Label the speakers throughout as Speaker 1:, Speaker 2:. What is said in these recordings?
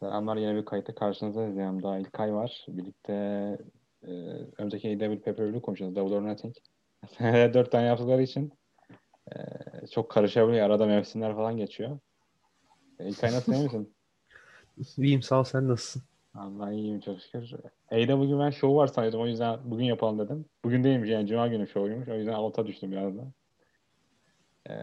Speaker 1: Selamlar yeni bir kayıtta karşınızdayız. Yani daha İlkay var. Birlikte e, önümüzdeki AW Pay-Per-View'u konuşacağız. Double or Nothing. Dört tane yaptıkları için e, çok karışabiliyor. Arada mevsimler falan geçiyor. E, İlkay nasıl iyi misin?
Speaker 2: İyiyim sağ ol sen nasılsın?
Speaker 1: Allah iyiyim çok şükür. AW bugün ben şovu var sanıyordum. O yüzden bugün yapalım dedim. Bugün değilmiş yani Cuma günü şovuymuş. O yüzden alta düştüm biraz da. E,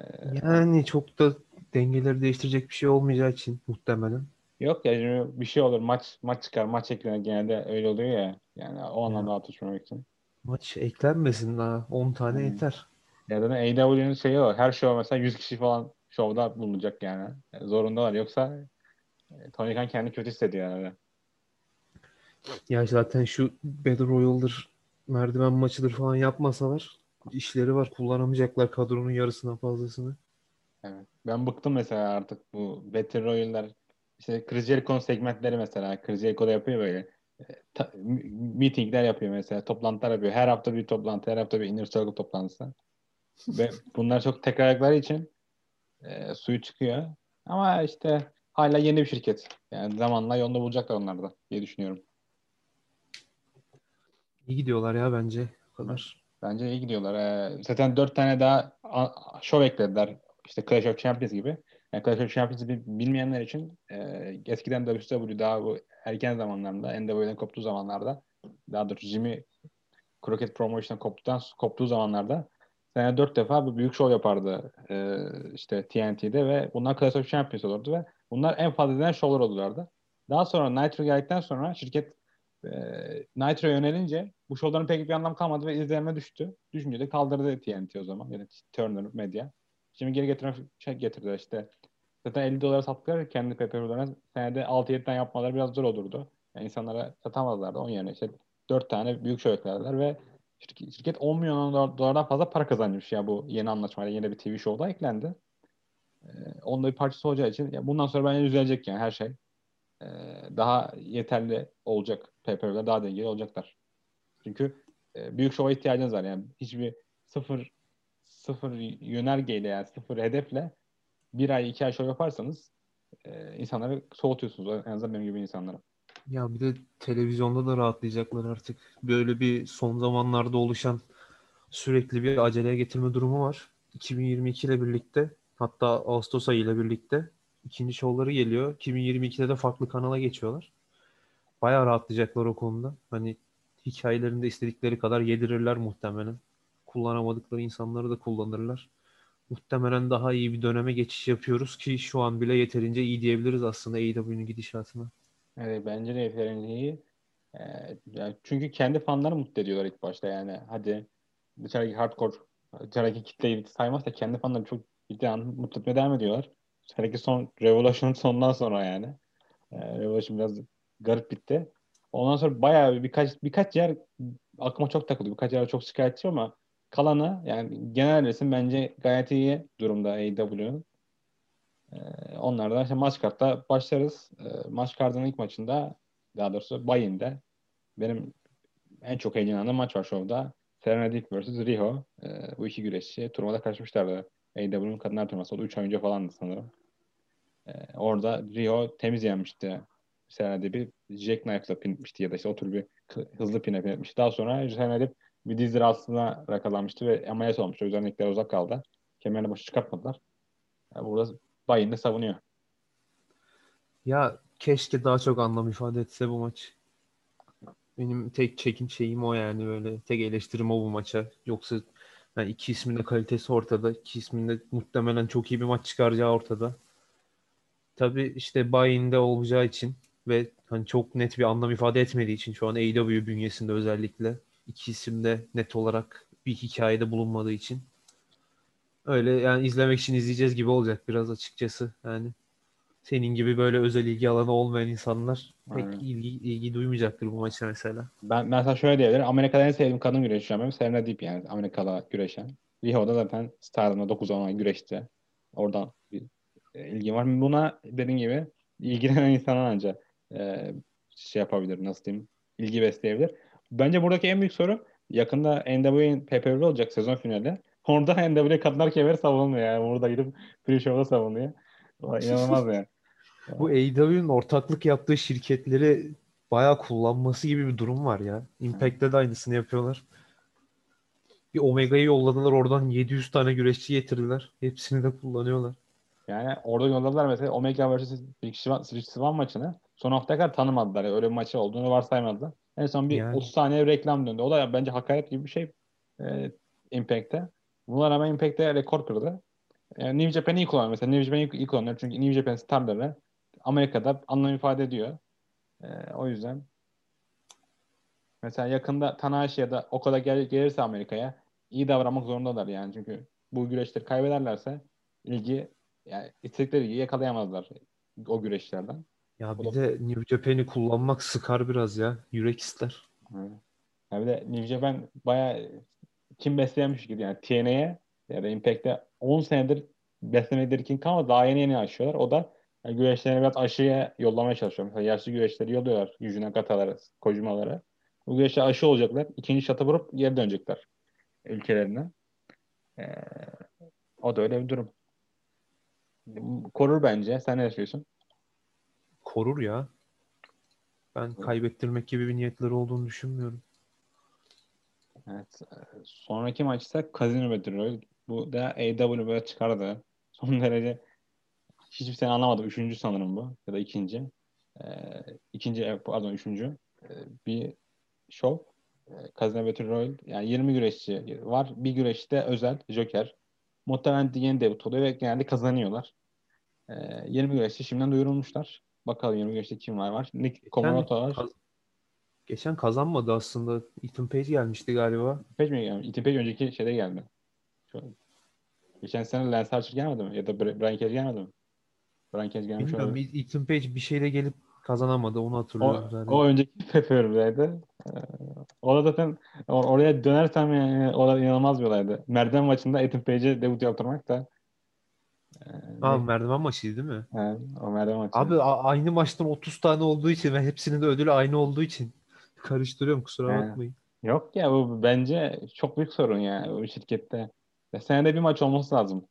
Speaker 2: Yani çok da dengeleri değiştirecek bir şey olmayacağı için muhtemelen.
Speaker 1: Yok ya şimdi bir şey olur. Maç maç çıkar. Maç eklenir. Genelde öyle oluyor ya. Yani o anlamda alta düşmemek için.
Speaker 2: Maç eklenmesin daha 10 tane
Speaker 1: Hmm.
Speaker 2: yeter.
Speaker 1: Ya da AEW'nin şeyi o. Her show mesela 100 kişi falan şovda bulunacak yani. Yani zorundalar. Yoksa e, Tony Khan kendi kötü hissediyor yani.
Speaker 2: Ya zaten şu Battle Royale'dır, merdiven maçıdır falan yapmasalar işleri var. Kullanamayacaklar kadronun yarısından fazlasını.
Speaker 1: Evet. Ben bıktım mesela artık bu Battle Royale'ler işte Chris Jericho'nun segmentleri mesela Chris Jericho da yapıyor böyle. E, ta- meetingler yapıyor mesela. Toplantılar yapıyor. Her hafta bir toplantı, her hafta bir inner circle toplantısı. Ve bunlar çok tekrarlıkları için e, suyu çıkıyor. Ama işte hala yeni bir şirket. Yani zamanla yolunu bulacaklar onlar da diye düşünüyorum.
Speaker 2: İyi gidiyorlar ya bence. O kadar.
Speaker 1: Bence iyi gidiyorlar. Ee, zaten dört tane daha show eklediler. İşte Clash of Champions gibi. Yani of Champions'ı bil- bilmeyenler için e, eskiden WCW daha bu erken zamanlarında NWA'den koptuğu zamanlarda daha doğrusu Jimmy Crockett Promotion'dan koptuktan koptuğu zamanlarda sene dört defa bu büyük show yapardı e, işte TNT'de ve bunlar Clash of Champions olurdu ve bunlar en fazla izlenen showlar olurlardı. Daha sonra Nitro geldikten sonra şirket e, Nitro'ya yönelince bu şovların pek bir anlam kalmadı ve izlenme düştü. Düşünce de kaldırdı TNT o zaman. Yani Turner Media. Şimdi geri getiren şey getirdi işte. Zaten 50 dolara sattılar kendi pay-per-view'larına. Senede 6-7 tane yapmaları biraz zor olurdu. Yani insanlara satamazlardı. Onun yerine işte 4 tane büyük show eklerler ve şirket, şirket 10 milyon dolar- dolardan fazla para kazanmış ya bu yeni anlaşmayla yeni bir TV show'da eklendi. Ee, onun bir parçası olacağı için ya bundan sonra bence düzelecek yani her şey. Ee, daha yeterli olacak. Pay-per-view'ler daha dengeli olacaklar. Çünkü e, büyük şova ihtiyacınız var. Yani hiçbir sıfır sıfır yönergeyle yani sıfır hedefle bir ay iki ay şov yaparsanız e, insanları soğutuyorsunuz. En azından benim gibi insanlara.
Speaker 2: Ya bir de televizyonda da rahatlayacaklar artık. Böyle bir son zamanlarda oluşan sürekli bir aceleye getirme durumu var. 2022 ile birlikte hatta Ağustos ayı ile birlikte ikinci şovları geliyor. 2022'de de farklı kanala geçiyorlar. Bayağı rahatlayacaklar o konuda. Hani hikayelerinde istedikleri kadar yedirirler muhtemelen. Kullanamadıkları insanları da kullanırlar. Muhtemelen daha iyi bir döneme geçiş yapıyoruz ki şu an bile yeterince iyi diyebiliriz aslında AEW'nin gidişatına.
Speaker 1: Evet, bence de yeterince iyi. Ee, çünkü kendi fanları mutlu ediyorlar ilk başta yani. Hadi dışarıdaki hardcore, dışarıdaki kitleyi saymazsa kendi fanları çok ciddi mutlu etmeye devam ediyorlar. Dışarıdaki son Revolution'un sonundan sonra yani. Ee, Revolution biraz garip bitti. Ondan sonra bayağı bir- birkaç birkaç yer aklıma çok takıldı. Birkaç yer çok şikayetçi ama kalanı yani genel resim bence gayet iyi durumda AEW'nin. Ee, onlardan işte maç kartta başlarız. Ee, maç kartının ilk maçında daha doğrusu Bayin'de benim en çok heyecanlandığım maç var şovda. Serena Deep vs. Riho. Ee, bu iki güreşçi turnuvada karışmışlardı. AEW'nin kadınlar turnuvası. O da 3 ay önce falandı sanırım. Ee, orada Riho temiz yenmişti. Serena Deep'i jackknife'la pin etmişti ya da işte o tür bir hızlı pin etmişti. Daha sonra Serena Deep bir diz rahatsızlığına yakalanmıştı ve ameliyat olmuştu. Ringden uzak kaldı. Kemerini başı çıkartmadılar. Yani burada Bayin'de savunuyor.
Speaker 2: Ya keşke daha çok anlam ifade etse bu maç. Benim tek çekin şeyim o yani böyle tek eleştirim o bu maça. Yoksa yani iki ismin de kalitesi ortada. İki ismin de muhtemelen çok iyi bir maç çıkaracağı ortada. Tabii işte buy-in'de olacağı için ve hani çok net bir anlam ifade etmediği için şu an AEW bünyesinde özellikle iki isim de net olarak bir hikayede bulunmadığı için öyle yani izlemek için izleyeceğiz gibi olacak biraz açıkçası yani senin gibi böyle özel ilgi alanı olmayan insanlar pek
Speaker 1: Aynen.
Speaker 2: ilgi, ilgi duymayacaktır bu maça mesela.
Speaker 1: Ben, sana şöyle diyebilirim. Amerika'da en sevdiğim kadın güreşçi benim Serena Deep yani Amerikalı güreşen. Riho'da zaten Stardom'da 9-10 ay güreşti. Oradan bir e, ilgim var. Buna dediğin gibi ilgilenen insanlar ancak e, şey yapabilir nasıl diyeyim ilgi besleyebilir. Bence buradaki en büyük soru yakında NWA'nin PPV olacak sezon finali. Orada NWA kadınlar kemeri savunmuyor yani. Burada gidip pre-show'da savunuyor. O inanılmaz yani.
Speaker 2: Bu AEW'nin ortaklık yaptığı şirketleri bayağı kullanması gibi bir durum var ya. Impact'te de aynısını yapıyorlar. Bir Omega'yı yolladılar oradan 700 tane güreşçi getirdiler. Hepsini de kullanıyorlar.
Speaker 1: Yani orada yolladılar mesela Omega vs. Rich Swan maçını son haftaya kadar tanımadılar. Yani öyle bir maçı olduğunu varsaymadılar. En son bir
Speaker 2: Yani.
Speaker 1: 30 saniye reklam döndü. O da bence hakaret gibi bir şey e, Impact'te. Buna rağmen Impact'te rekor kırdı. E, New Japan'i iyi kullanıyor. Mesela New Japan'i iyi, kullanıyor. Çünkü New Japan starları Amerika'da anlam ifade ediyor. E, o yüzden mesela yakında Tanahashi ya da Okada gel, gelirse Amerika'ya iyi davranmak zorundalar yani. Çünkü bu güreşleri kaybederlerse ilgi yani istedikleri ilgiyi yakalayamazlar o güreşlerden.
Speaker 2: Ya bir de New Japan'i kullanmak sıkar biraz ya. Yürek ister.
Speaker 1: Evet. Ya bir de New Japan bayağı kim besleyenmiş gibi yani TNA'ye ya da Impact'te 10 senedir beslemeleri kim kalmadı daha yeni yeni aşıyorlar. O da yani güreşlerini biraz aşıya yollamaya çalışıyor. Mesela yaşlı güreşleri yolluyorlar. Yüzüne katalara, kocumalara. Bu güreşler aşı olacaklar. İkinci şata vurup geri dönecekler ülkelerine. Ee, o da öyle bir durum. Korur bence. Sen ne düşünüyorsun?
Speaker 2: Korur ya. Ben
Speaker 1: Evet.
Speaker 2: kaybettirmek gibi bir niyetleri olduğunu düşünmüyorum.
Speaker 1: Evet. e, Sonraki maçta Casino Battle. Bu da AEW böyle çıkardı. Son derece hiçbir sene anlamadım. Üçüncü sanırım bu. Ya da ikinci. Ee, ikinci, evet, pardon üçüncü. Ee, bir show. Ee, Casino Battle Royale. Yani 20 güreşçi var. Bir güreşte özel. Joker. Muhtemelen yeni debut oluyor ve genelde kazanıyorlar. Ee, 20 güreşçi şimdiden duyurulmuşlar. Bakalım 20 güreşte kim var var. Nick Komoroto var.
Speaker 2: kaz- geçen kazanmadı aslında. Ethan Page gelmişti galiba.
Speaker 1: Page mi geldi? Ethan Page önceki şeyde geldi. Şu, geçen sene Lance Archer gelmedi mi? Ya da Brian Cage gelmedi mi? Brian Cage gelmiş
Speaker 2: Bilmiyorum
Speaker 1: olabilir.
Speaker 2: Ethan Page bir şeyle gelip kazanamadı. Onu
Speaker 1: O,
Speaker 2: hatırlıyorum zaten.
Speaker 1: o önceki Pepper'daydı. Ee, o da zaten or- oraya dönersem yani o da inanılmaz bir olaydı. Merdiven maçında Ethan Page'e debut yaptırmak da
Speaker 2: Aa, merdiven maçıydı değil mi?
Speaker 1: evet, o merdiven maçı.
Speaker 2: Abi a- aynı maçtan 30 tane olduğu için ve hepsinin de ödülü aynı olduğu için karıştırıyorum kusura
Speaker 1: Yani.
Speaker 2: bakmayın.
Speaker 1: Yok ya bu bence çok büyük sorun ya bu şirkette. Ya senede bir maç olması lazım.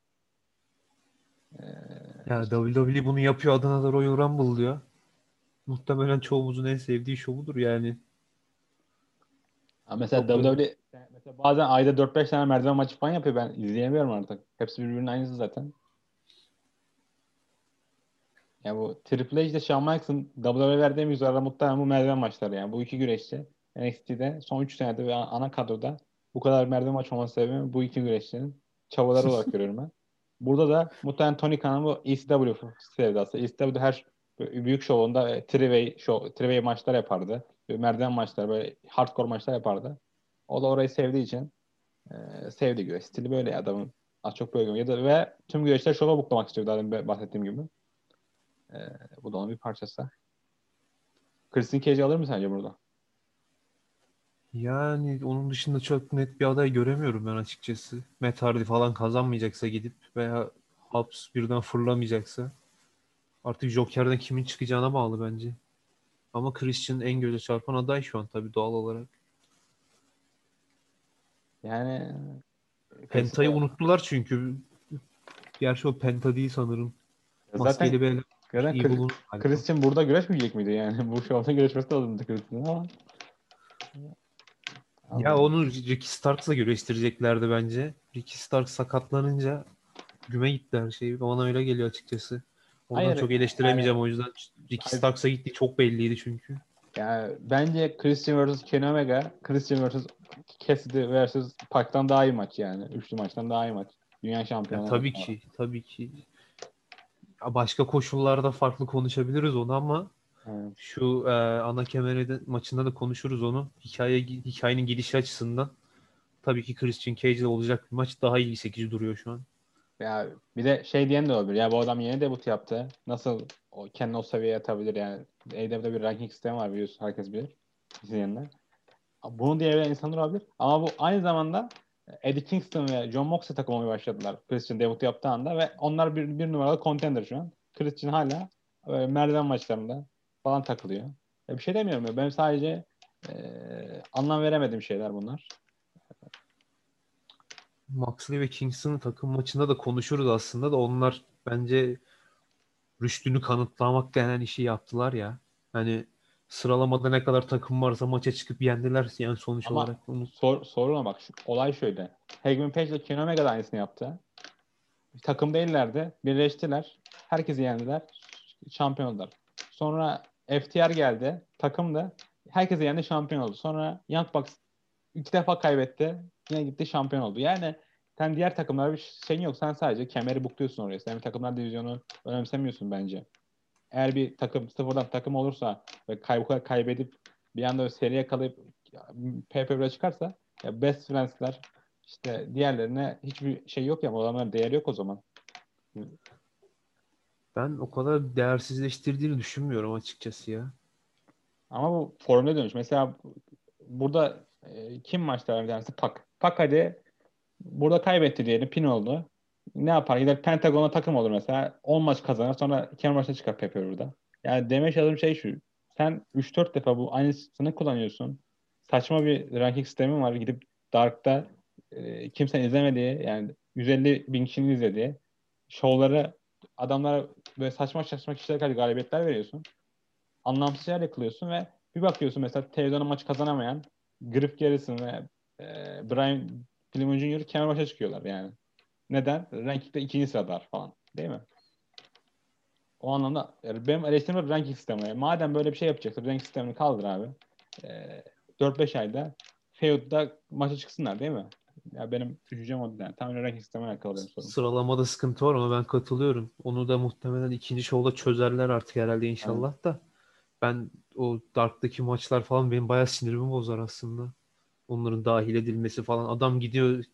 Speaker 1: Ee,
Speaker 2: Ya WWE bunu yapıyor adına da Royal Rumble diyor. Muhtemelen çoğumuzun en sevdiği şovudur yani.
Speaker 1: Ha, mesela
Speaker 2: Çok
Speaker 1: WWE mesela bazen ayda 4-5 tane merdiven maçı falan yapıyor. Ben izleyemiyorum artık. Hepsi birbirinin aynısı zaten. Ya bu Triple H ile Shawn Michaels'ın WWE verdiği müjdelerle muhtemelen bu merdiven maçları yani. Bu iki güreşçi NXT'de son 3 senede ve ana kadroda bu kadar merdiven maç olması sebebi bu iki güreşçinin çabaları olarak görüyorum ben. Burada da muhtemelen Tony Khan'ın bu ECW sevdası. ECW'de her büyük şovunda three-way, show, three-way maçlar yapardı. Merdiven maçları, böyle hardcore maçlar yapardı. O da orayı sevdiği için e, sevdi güreş. Stili böyle adamın. Az çok böyle ya da ve tüm güreşler şova buklamak istiyor daha bahsettiğim gibi. E, bu da onun bir parçası. Christian Cage alır mı sence burada?
Speaker 2: Yani onun dışında çok net bir aday göremiyorum ben açıkçası. Matt Hardy falan kazanmayacaksa gidip veya Hobbs birden fırlamayacaksa artık Joker'den kimin çıkacağına bağlı bence. Ama Christian en göze çarpan aday şu an tabii doğal olarak.
Speaker 1: Yani
Speaker 2: Penta'yı unuttular çünkü. Gerçi o Penta değil sanırım.
Speaker 1: zaten,
Speaker 2: Maskeli bir Evil'ın
Speaker 1: Chris-
Speaker 2: galiba.
Speaker 1: Christian burada güreşmeyecek miydi yani? Bu şovda güreşmesi lazımdı Christian'ın ama.
Speaker 2: Ya onu Ricky Starks'la güreştireceklerdi bence. Ricky Starks sakatlanınca güme gitti her şey. Bana öyle geliyor açıkçası. Ondan
Speaker 1: Hayır,
Speaker 2: çok eleştiremeyeceğim o yüzden. Ricky
Speaker 1: Hayır.
Speaker 2: Starks'a gitti çok belliydi çünkü.
Speaker 1: Yani bence Christian vs. Kenny Omega, Christian vs. Cassidy vs. Pac'tan daha iyi maç yani. Üçlü maçtan daha iyi maç. Dünya
Speaker 2: Ya
Speaker 1: şampiyonu.
Speaker 2: tabii ki, tabii ki. Başka koşullarda farklı konuşabiliriz onu ama
Speaker 1: Evet.
Speaker 2: şu e, ana kemeri maçında da konuşuruz onu. Hikaye hikayenin gidişi açısından tabii ki Christian Cage ile olacak bir maç daha iyi 8 duruyor şu an.
Speaker 1: Ya bir de şey diyen de olabilir. Ya bu adam yeni debut yaptı. Nasıl o kendini o seviyeye atabilir yani. AEW'de bir ranking sistemi var biliyorsun. Herkes bilir. İzleyenler. Bunu diyebilen insanlar olabilir. Ama bu aynı zamanda Eddie Kingston ve John Moxley takım başladılar. Christian debut yaptığı anda ve onlar bir, bir numaralı contender şu an. Christian hala böyle merdiven maçlarında falan takılıyor. Ya bir şey demiyorum. ya. Ben sadece e, anlam veremediğim şeyler bunlar.
Speaker 2: Moxley ve Kingston takım maçında da konuşuruz aslında da onlar bence rüştünü kanıtlamak denen işi yaptılar ya. Hani sıralamada ne kadar takım varsa maça çıkıp yendiler yani sonuç
Speaker 1: Ama
Speaker 2: olarak. Bunu...
Speaker 1: sor, soruna bak. Şu, olay şöyle. Hagman Page ile Kenny Omega da aynısını yaptı. Takım değillerdi. Birleştiler. Herkesi yendiler. Şampiyon oldular. Sonra FTR geldi. Takımdı. Herkesi yendi şampiyon oldu. Sonra Young Bucks iki defa kaybetti. Yine gitti şampiyon oldu. Yani sen diğer takımlara bir şeyin yok. Sen sadece kemeri bukluyorsun oraya. Sen takımlar divizyonu önemsemiyorsun bence. Eğer bir takım sıfırdan takım olursa ve kay kaybedip bir anda seriye kalıp PPV'ye çıkarsa ya Best Friends'ler işte diğerlerine hiçbir şey yok ya. O adamların değeri yok o zaman.
Speaker 2: Ben o kadar değersizleştirdiğini düşünmüyorum açıkçası ya.
Speaker 1: Ama bu formüle dönüş. Mesela burada e, kim maçlar bir tanesi? Pak. Pak hadi burada kaybetti diyelim. Pin oldu. Ne yapar? Gider Pentagon'a takım olur mesela. 10 maç kazanır. Sonra 2 maçta çıkar Pepe burada. Yani demek çalıştığım şey şu. Sen 3-4 defa bu aynısını kullanıyorsun. Saçma bir ranking sistemin var. Gidip Dark'ta e, kimsenin izlemediği yani 150 bin kişinin izlediği şovları adamlara böyle saçma saçma kişilere karşı galibiyetler veriyorsun. Anlamsız şeyler yakılıyorsun ve bir bakıyorsun mesela televizyonda maç kazanamayan Griff Garrison ve e, Brian Pillman Jr. kemer başa çıkıyorlar yani. Neden? Ranking'de ikinci sıradalar falan. Değil mi? O anlamda benim eleştirim ranking sistemi. Madem böyle bir şey yapacaksın ranking sistemini kaldır abi. E, 4-5 ayda Feud'da maça çıksınlar değil mi? Ya benim düşüncem o yani. Tamamen ranking sistemine alakalı benim sorum.
Speaker 2: Sıralamada sıkıntı var ama ben katılıyorum. Onu da muhtemelen ikinci şovda çözerler artık herhalde inşallah evet. da. Ben o Dark'taki maçlar falan benim bayağı sinirimi bozar aslında. Onların dahil edilmesi falan. Adam gidiyor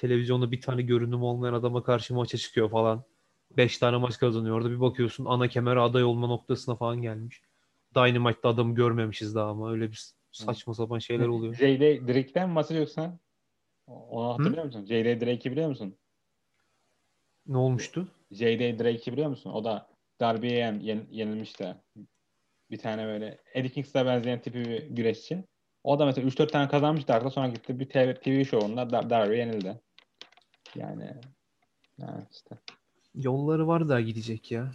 Speaker 2: televizyonda bir tane görünüm olmayan adama karşı maça çıkıyor falan. Beş tane maç kazanıyor. Orada bir bakıyorsun ana kemere aday olma noktasına falan gelmiş. Dynamite'da adamı görmemişiz daha ama öyle bir saçma sapan şeyler oluyor.
Speaker 1: Jay'de Drake'den mi bahsediyorsan onu hatırlıyor Hı? musun? J.D. Drake'i biliyor musun?
Speaker 2: Ne olmuştu?
Speaker 1: J.D. Drake'i biliyor musun? O da Darby'ye yen, yenilmiş de. Bir tane böyle Eddie Kings'e benzeyen tipi bir güreşçi. O da mesela 3-4 tane kazanmış Dark'ta sonra gitti bir TV, TV şovunda Dar Darby yenildi. Yani, yani işte.
Speaker 2: Yolları var da gidecek ya.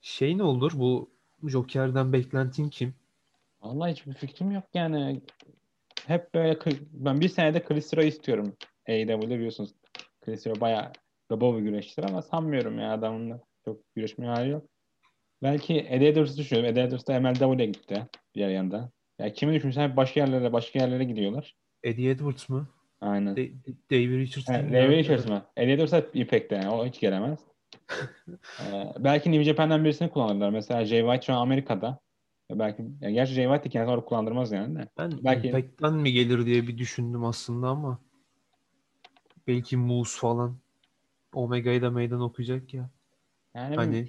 Speaker 2: Şey ne olur bu Joker'den beklentin kim?
Speaker 1: Vallahi hiçbir fikrim yok yani hep böyle ben bir senede Klistro istiyorum. AEW'de biliyorsunuz. Klistro bayağı baba bir güreşçidir ama sanmıyorum ya adamın da çok güreşme hali yok. Belki Eddie Edwards'ı düşünüyorum. Eddie Edwards da MLW'ye gitti diğer yanda. Ya kimi düşünürsen hep başka yerlere başka yerlere gidiyorlar.
Speaker 2: Eddie Edwards mı?
Speaker 1: Aynen.
Speaker 2: De- David Richards
Speaker 1: yani, David Richards mı? Eddie Edwards hep Impact'te yani. O hiç gelemez. ee, belki New Japan'dan birisini kullanırlar. Mesela Jay White şu an Amerika'da. Belki yani gerçi Jay White de kendisi olarak kullandırmaz yani de.
Speaker 2: Ben belki... Impact'ten mi gelir diye bir düşündüm aslında ama belki Moose falan Omega'yı da meydan okuyacak ya.
Speaker 1: Yani hani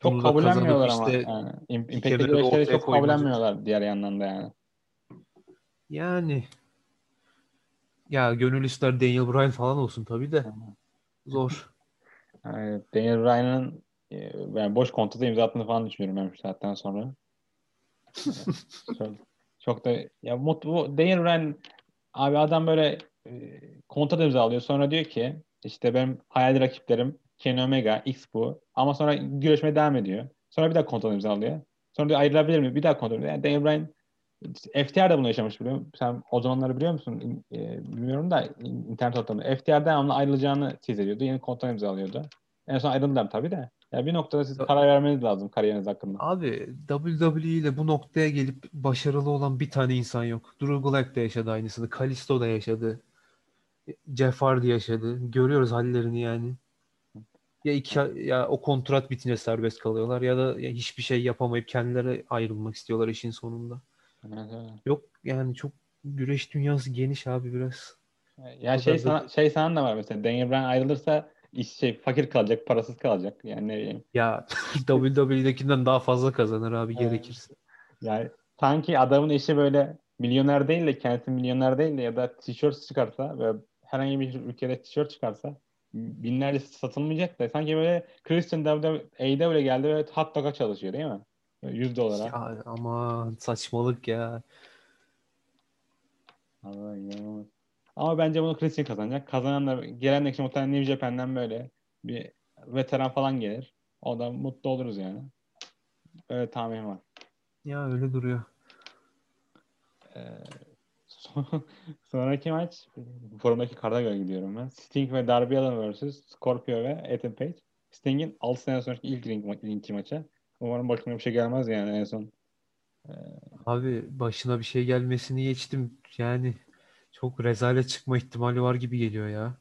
Speaker 1: çok kabullenmiyorlar ama. Işte yani. Impact'te güreşleri çok kabullenmiyorlar diğer yandan da yani.
Speaker 2: Yani ya gönül ister Daniel Bryan falan olsun tabii de. Zor.
Speaker 1: Yani Daniel Bryan'ın e, yani boş kontrata imza attığını falan düşünüyorum ben şu saatten sonra çok, çok da ya mutlu Daniel Ryan abi adam böyle e, kontrat imzalıyor. Sonra diyor ki işte benim hayali rakiplerim Kenny Omega, X bu. Ama sonra güreşmeye devam ediyor. Sonra bir daha kontrat imzalıyor. Sonra diyor ayrılabilir mi? Bir daha kontrat yani Daniel Bryan FTR de bunu yaşamış biliyor musun? Sen o zamanları biliyor musun? E, bilmiyorum da internet ortamında. FTR'den onunla ayrılacağını tease ediyordu. Yeni kontrat imzalıyordu. En son ayrıldılar tabii de. Ya bir noktada siz karar vermeniz lazım kariyeriniz hakkında.
Speaker 2: Abi WWE ile bu noktaya gelip başarılı olan bir tane insan yok. Drew Gulak da yaşadı aynısını. Kalisto da yaşadı. Jeff Hardy yaşadı. Görüyoruz hallerini yani. Ya iki ya o kontrat bitince serbest kalıyorlar ya da ya hiçbir şey yapamayıp kendileri ayrılmak istiyorlar işin sonunda.
Speaker 1: Evet.
Speaker 2: Yok yani çok güreş dünyası geniş abi biraz.
Speaker 1: Ya şey sana, şey sana da var mesela Daniel Bryan ayrılırsa iş şey fakir kalacak, parasız kalacak. Yani ne bileyim.
Speaker 2: Ya WWE'dekinden daha fazla kazanır abi gerekirse.
Speaker 1: Yani sanki adamın eşi böyle milyoner değil de kendisi milyoner değil de ya da tişört çıkarsa ve herhangi bir ülkede tişört çıkarsa binlerce satılmayacak da sanki böyle Christian öyle geldi ve hot dog'a çalışıyor değil mi? 100 dolara.
Speaker 2: Ya ama saçmalık ya.
Speaker 1: Allah inanılmaz. Ama bence bunu Christian kazanacak. Kazanan da gelen de muhtemelen New Japan'den böyle bir veteran falan gelir. O da mutlu oluruz yani. Öyle tahminim var.
Speaker 2: Ya öyle duruyor.
Speaker 1: Ee, son- sonraki maç forumdaki karda göre gidiyorum ben. Sting ve Darby Allin vs. Scorpio ve Ethan Page. Sting'in 6 sene sonraki ilk ring, ma- ringki maçı. Umarım başına bir şey gelmez yani en son.
Speaker 2: Abi başına bir şey gelmesini geçtim. Yani çok rezalet çıkma ihtimali var gibi geliyor ya.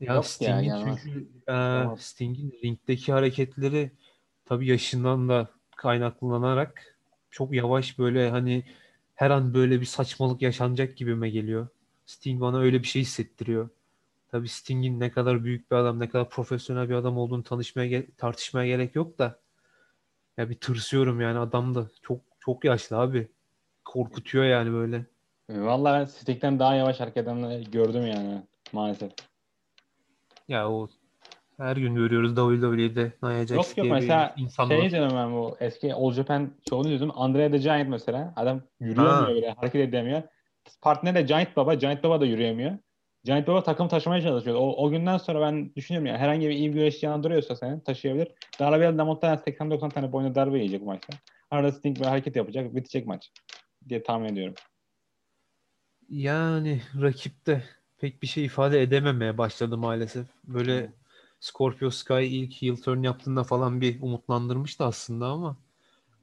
Speaker 2: Ya Sting'in
Speaker 1: gelmez.
Speaker 2: çünkü e,
Speaker 1: Tamam.
Speaker 2: Sting'in ringdeki hareketleri tabii yaşından da kaynaklanarak çok yavaş böyle hani her an böyle bir saçmalık yaşanacak gibime geliyor. Sting bana öyle bir şey hissettiriyor. Tabii Sting'in ne kadar büyük bir adam, ne kadar profesyonel bir adam olduğunu tanışmaya tartışmaya gerek yok da ya bir tırsıyorum yani adam da çok çok yaşlı abi. Korkutuyor yani böyle.
Speaker 1: Vallahi ben Sting'den daha yavaş hareket edenleri gördüm yani maalesef.
Speaker 2: Ya o her gün görüyoruz WWE'de Nia Jax
Speaker 1: Yok yok
Speaker 2: diye bir
Speaker 1: mesela
Speaker 2: insan
Speaker 1: şey
Speaker 2: var.
Speaker 1: ben bu eski All Japan şovunu izledim. Andre the Giant mesela. Adam yürüyemiyor
Speaker 2: Ha.
Speaker 1: bile hareket edemiyor. Partneri de Giant Baba. Giant Baba da yürüyemiyor. Giant Baba takım taşımaya çalışıyor. O, o günden sonra ben düşünüyorum ya herhangi bir iyi bir güreşçi duruyorsa seni taşıyabilir. De muhtemelen 80-90 tane boyuna darbe yiyecek bu maçta. Arada Sting bir hareket yapacak. Bitecek maç. Diye tahmin ediyorum.
Speaker 2: Yani rakip de pek bir şey ifade edememeye başladı maalesef. Böyle. Scorpio Sky ilk heel turn yaptığında falan bir umutlandırmıştı aslında ama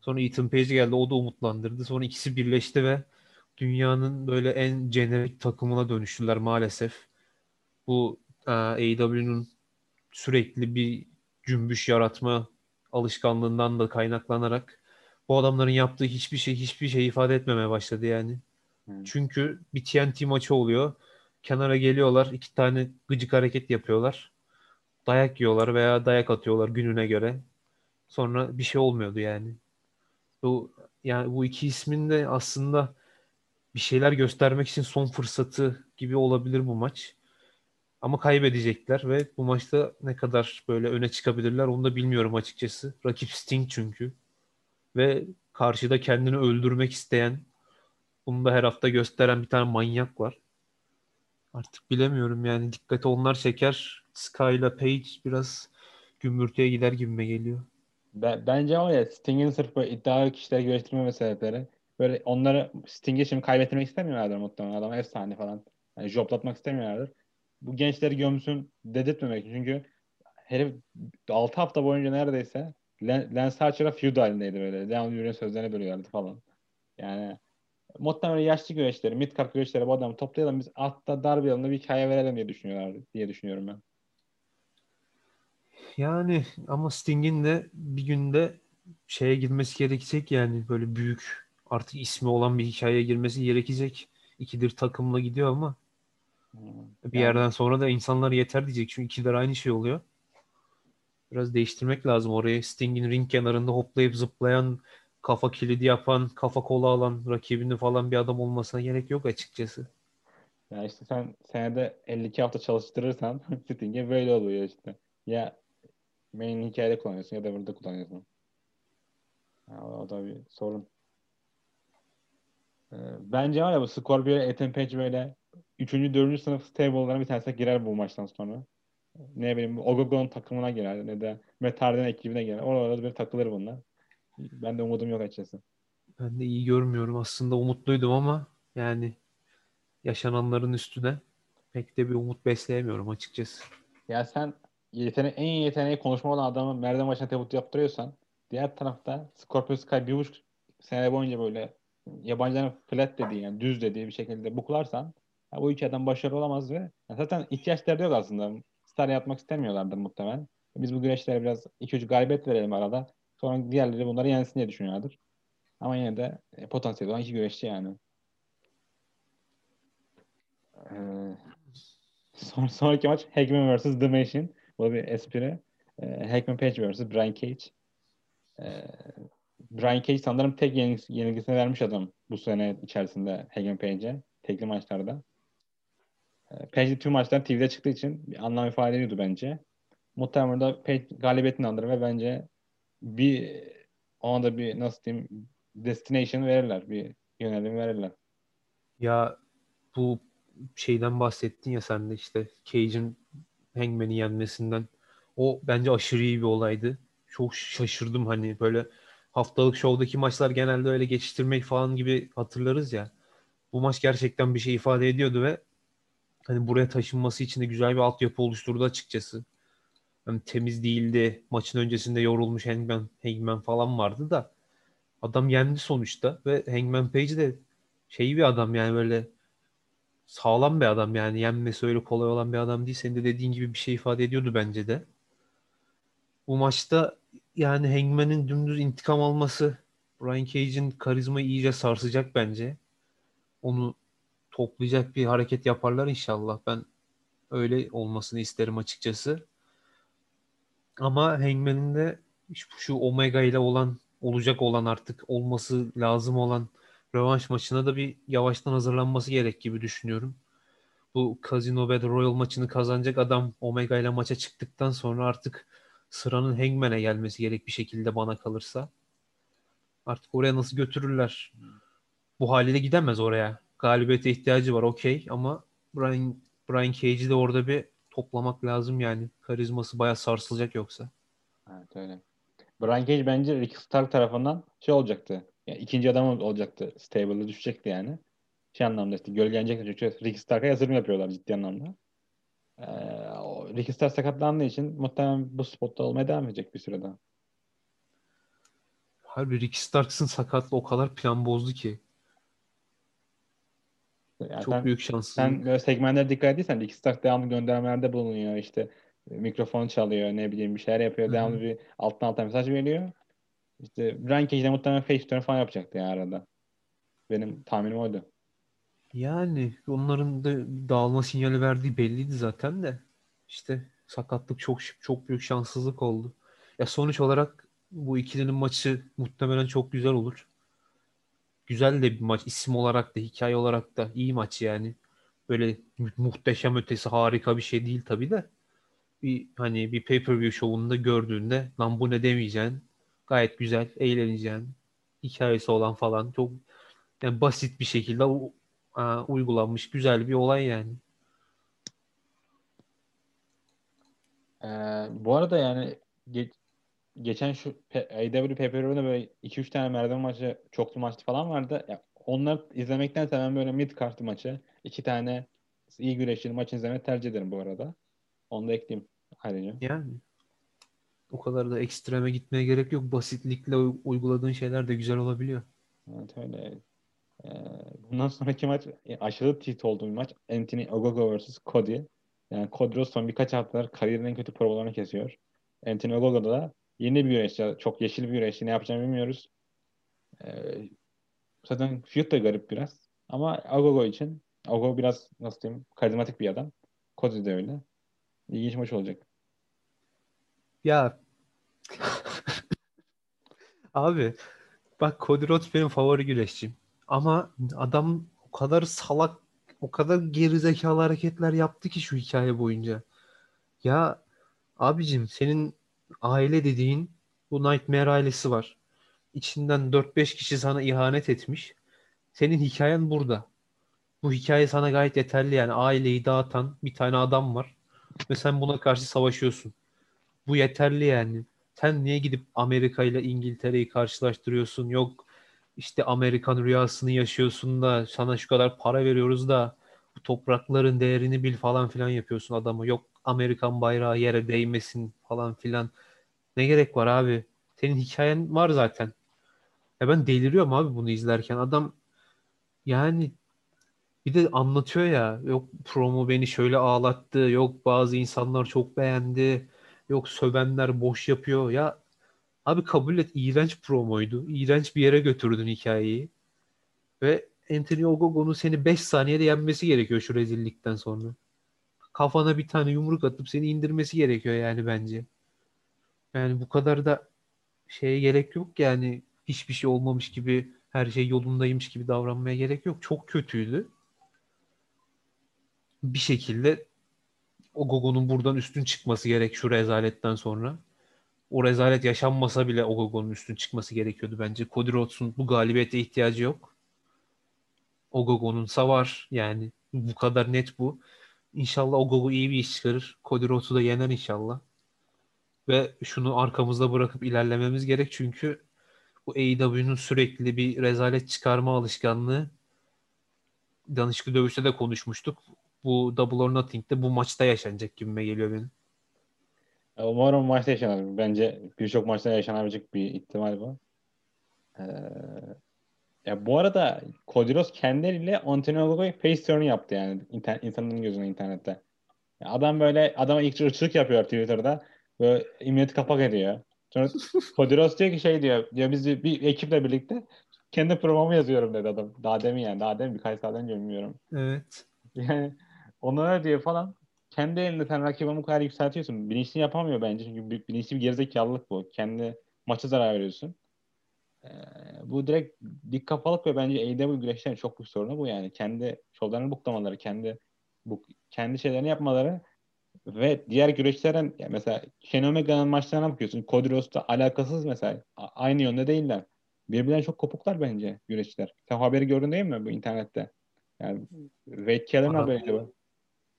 Speaker 2: sonra Ethan Page geldi o da umutlandırdı. Sonra ikisi birleşti ve dünyanın böyle en jenerik takımına dönüştüler maalesef. Bu e, AEW'nun sürekli bir cümbüş yaratma alışkanlığından da kaynaklanarak bu adamların yaptığı hiçbir şey hiçbir şey ifade etmemeye başladı yani.
Speaker 1: Evet.
Speaker 2: Çünkü bir TNT maçı oluyor. Kenara geliyorlar. iki tane gıcık hareket yapıyorlar. Dayak yiyorlar veya dayak atıyorlar gününe göre. Sonra bir şey olmuyordu yani. Bu yani bu iki ismin de aslında bir şeyler göstermek için son fırsatı gibi olabilir bu maç. Ama kaybedecekler ve bu maçta ne kadar böyle öne çıkabilirler onu da bilmiyorum açıkçası. Rakip Sting çünkü. Ve karşıda kendini öldürmek isteyen bunu da her hafta gösteren bir tane manyak var. Artık bilemiyorum yani dikkati onlar çeker. Sky ile Page biraz gümbürtüye gider gibime geliyor.
Speaker 1: Ben, bence var ya Sting'in sırf böyle iddialı kişileri gösterme sebepleri böyle onları Sting'e şimdi kaybettirmek istemiyorlardır muhtemelen adam efsane falan. Yani joplatmak istemiyorlardır. Bu gençleri gömsün dedirtmemek çünkü herif 6 hafta boyunca neredeyse Lance Archer'a feud halindeydi böyle. Devam yürüyen sözlerine bölüyorlardı falan. Yani muhtemelen yaşlı güreşleri, mid-card güreşleri bu adamı toplayalım biz altta darbe yolunda bir hikaye verelim diye düşünüyorlardı diye düşünüyorum ben.
Speaker 2: Yani ama Sting'in de bir günde şeye girmesi gerekecek yani böyle büyük artık ismi olan bir hikayeye girmesi gerekecek. İkidir takımla gidiyor ama
Speaker 1: Hmm.
Speaker 2: bir yerden sonra da insanlar yeter diyecek. Çünkü ikidir aynı şey oluyor. Biraz değiştirmek lazım orayı. Sting'in ring kenarında hoplayıp zıplayan, kafa kilidi yapan, kafa kola alan rakibini falan bir adam olmasına gerek yok açıkçası.
Speaker 1: Ya işte sen senede 52 hafta çalıştırırsan Sting'e böyle oluyor işte. Ya main hikayede kullanıyorsun ya da burada kullanıyorsun. Ya, o da bir sorun. Ee, bence var ya bu Scorpio ile Ethan Page böyle 3. 4. sınıf stable'larına bir tanesine girer bu maçtan sonra. Ne bileyim Ogogo'nun takımına girer ne de Matt Hardy'nin ekibine girer. Orada bir takılır bunlar. Ben de umudum yok açıkçası.
Speaker 2: Ben de iyi görmüyorum. Aslında umutluydum ama yani yaşananların üstüne pek de bir umut besleyemiyorum açıkçası.
Speaker 1: Ya sen yeteneği, en iyi yeteneği konuşma olan adamı merdiven başına tebut yaptırıyorsan diğer tarafta Scorpio Sky bir buçuk sene boyunca böyle yabancıların flat dediği yani düz dediği bir şekilde buklarsan ya bu iki adam başarılı olamaz ve zaten ihtiyaçları yok aslında. Star yapmak istemiyorlardır muhtemelen. Biz bu güreşlere biraz iki üç galibiyet verelim arada. Sonra diğerleri bunları yensin diye düşünüyorlardır. Ama yine de e, potansiyeli olan iki güreşçi yani. Ee, son, sonraki maç Hagman vs. The Machine. Bu bir espri. Ee, Hagman Page vs. Brian Cage. Ee, Brian Cage sanırım tek yenilgis- yenilgisini vermiş adam bu sene içerisinde Hagman Page'e. Tekli maçlarda. Ee, Page tüm maçlar TV'de çıktığı için bir anlam ifade ediyordu bence. Muhtemelen da Page galibiyetini alır ve bence bir ona da bir nasıl diyeyim destination verirler. Bir yönelim verirler.
Speaker 2: Ya bu şeyden bahsettin ya sen de işte Cage'in Hangman'i yenmesinden O bence aşırı iyi bir olaydı. Çok şaşırdım hani böyle haftalık şovdaki maçlar genelde öyle geçiştirmek falan gibi hatırlarız ya. Bu maç gerçekten bir şey ifade ediyordu ve hani buraya taşınması için de güzel bir altyapı oluşturdu açıkçası. Hani temiz değildi. Maçın öncesinde yorulmuş Hangman, Hangman falan vardı da adam yendi sonuçta ve Hangman Page de şey bir adam yani böyle sağlam bir adam yani yenmesi öyle kolay olan bir adam değil. Senin de dediğin gibi bir şey ifade ediyordu bence de. Bu maçta yani Hangman'ın dümdüz intikam alması Brian Cage'in karizmayı iyice sarsacak bence. Onu toplayacak bir hareket yaparlar inşallah. Ben öyle olmasını isterim açıkçası. Ama Hangman'in de şu Omega ile olan olacak olan artık olması lazım olan rövanş maçına da bir yavaştan hazırlanması gerek gibi düşünüyorum. Bu Casino Battle Royal maçını kazanacak adam Omega ile maça çıktıktan sonra artık sıranın Hangman'e gelmesi gerek bir şekilde bana kalırsa. Artık oraya nasıl götürürler? Bu haliyle gidemez oraya. Galibiyete ihtiyacı var okey ama Brian, Brian Cage'i de orada bir toplamak lazım yani. Karizması bayağı sarsılacak yoksa.
Speaker 1: Evet öyle. Brian Cage bence Rick Stark tarafından şey olacaktı. Yani ikinci adam olacaktı. Stable'da düşecekti yani. Şey anlamda işte gölgelenecekti çünkü Rick Stark'a yatırım yapıyorlar ciddi anlamda. Ee, o Rick Stark sakatlandığı için muhtemelen bu spotta olmaya devam edecek bir süre daha.
Speaker 2: Harbi Rick Starks'ın sakatlığı o kadar plan bozdu ki.
Speaker 1: Yani
Speaker 2: Çok
Speaker 1: sen,
Speaker 2: büyük şanssızlık.
Speaker 1: Sen böyle segmentlere dikkat ettiysen Rick Stark devamlı göndermelerde bulunuyor. İşte e, mikrofon çalıyor ne bileyim bir şeyler yapıyor.
Speaker 2: Hı-hı.
Speaker 1: Devamlı bir alttan alta mesaj veriyor. İşte Brian Cage de muhtemelen face turn falan yapacaktı ya arada. Benim tahminim oydu.
Speaker 2: Yani onların da dağılma sinyali verdiği belliydi zaten de. İşte sakatlık çok çok büyük şanssızlık oldu. Ya sonuç olarak bu ikilinin maçı muhtemelen çok güzel olur. Güzel de bir maç. isim olarak da hikaye olarak da iyi maç yani. Böyle muhteşem ötesi harika bir şey değil tabii de. Bir hani bir pay-per-view şovunda gördüğünde lan bu ne demeyeceksin. Gayet güzel, eğleneceksin. Hikayesi olan falan çok yani basit bir şekilde a, uygulanmış güzel bir olay yani.
Speaker 1: Ee, bu arada yani ge- geçen şu AW PPR'de böyle 2-3 tane merdiven maçı çoklu maçlı falan vardı. Ya, onları izlemekten ben böyle mid kartı maçı iki tane iyi güreşçili maç izlemeyi tercih ederim bu arada. Onu da ekleyeyim ayrıca.
Speaker 2: Yani o kadar da ekstreme gitmeye gerek yok. Basitlikle uyguladığın şeyler de güzel olabiliyor.
Speaker 1: Evet öyle. Ee, bundan sonraki maç e, aşırı tilt olduğum bir maç. Anthony Ogogo vs. Cody. Yani Cody son birkaç haftalar kariyerinin en kötü provalarını kesiyor. Anthony Ogogo da yeni bir güreşçi. Çok yeşil bir güreşçi. Ne yapacağını bilmiyoruz. Ee, zaten feud da garip biraz. Ama Ogogo için Ogogo biraz nasıl diyeyim karizmatik bir adam. Cody de öyle. İlginç maç olacak.
Speaker 2: Ya abi bak Cody Rhodes benim favori güreşçim. Ama adam o kadar salak, o kadar gerizekalı hareketler yaptı ki şu hikaye boyunca. Ya abicim senin aile dediğin bu Nightmare ailesi var. İçinden 4-5 kişi sana ihanet etmiş. Senin hikayen burada. Bu hikaye sana gayet yeterli yani aileyi dağıtan bir tane adam var ve sen buna karşı savaşıyorsun. Bu yeterli yani. Sen niye gidip Amerika ile İngiltere'yi karşılaştırıyorsun? Yok işte Amerikan rüyasını yaşıyorsun da sana şu kadar para veriyoruz da bu toprakların değerini bil falan filan yapıyorsun adamı. Yok Amerikan bayrağı yere değmesin falan filan. Ne gerek var abi? Senin hikayen var zaten. Ya ben deliriyorum abi bunu izlerken. Adam yani bir de anlatıyor ya yok promo beni şöyle ağlattı yok bazı insanlar çok beğendi yok sövenler boş yapıyor ya Abi kabul et iğrenç promoydu. İğrenç bir yere götürdün hikayeyi. Ve Anthony Ogogo'nun seni 5 saniyede yenmesi gerekiyor şu rezillikten sonra. Kafana bir tane yumruk atıp seni indirmesi gerekiyor yani bence. Yani bu kadar da şeye gerek yok yani hiçbir şey olmamış gibi her şey yolundaymış gibi davranmaya gerek yok. Çok kötüydü. Bir şekilde Ogogo'nun buradan üstün çıkması gerek şu rezaletten sonra o rezalet yaşanmasa bile Ogogo'nun üstün çıkması gerekiyordu bence. Cody Rhodes'un bu galibiyete ihtiyacı yok. Ogogo'nun var yani. Bu kadar net bu. İnşallah Ogogo iyi bir iş çıkarır. Cody Rhodes'u da yener inşallah. ve şunu arkamızda bırakıp ilerlememiz gerek çünkü bu AEW'nun sürekli bir rezalet çıkarma alışkanlığı danışıklı dövüşte de konuşmuştuk. Bu Double or Nothing'de bu maçta yaşanacak gibime geliyor benim.
Speaker 1: Umarım maçta yaşanır. Bence birçok maçta yaşanabilecek bir ihtimal bu. Ee, ya bu arada Kodiros kendi eliyle Antonio face turn yaptı yani internet, insanların gözüne internette. Ya adam böyle adama ilk ırkçılık yapıyor Twitter'da. Böyle imniyeti kapak ediyor. Sonra Kodiros diyor ki şey diyor. diyor biz bir, bir ekiple birlikte kendi programı yazıyorum dedi adam. Daha demin yani. Daha demin birkaç saat önce bilmiyorum.
Speaker 2: Evet.
Speaker 1: Yani onlara diyor falan. Kendi elinde sen rakibini bu kadar yükseltiyorsun. Bilinçli yapamıyor bence. Çünkü bilinçli bir gerizekalılık bu. Kendi maça zarar veriyorsun. Ee, bu direkt dik kafalık ve bence AEW güreşlerin çok büyük sorunu bu yani. Kendi şovlarını buklamaları, kendi bu kendi şeylerini yapmaları ve diğer güreşlerin yani mesela Kenny Omega'nın maçlarına bakıyorsun. Cody Rhodes'ta alakasız mesela. Aynı yönde değiller. Birbirinden çok kopuklar bence güreşçiler. Sen haberi gördün değil mi bu internette? Yani Wade Keller'ın haberiydi bu.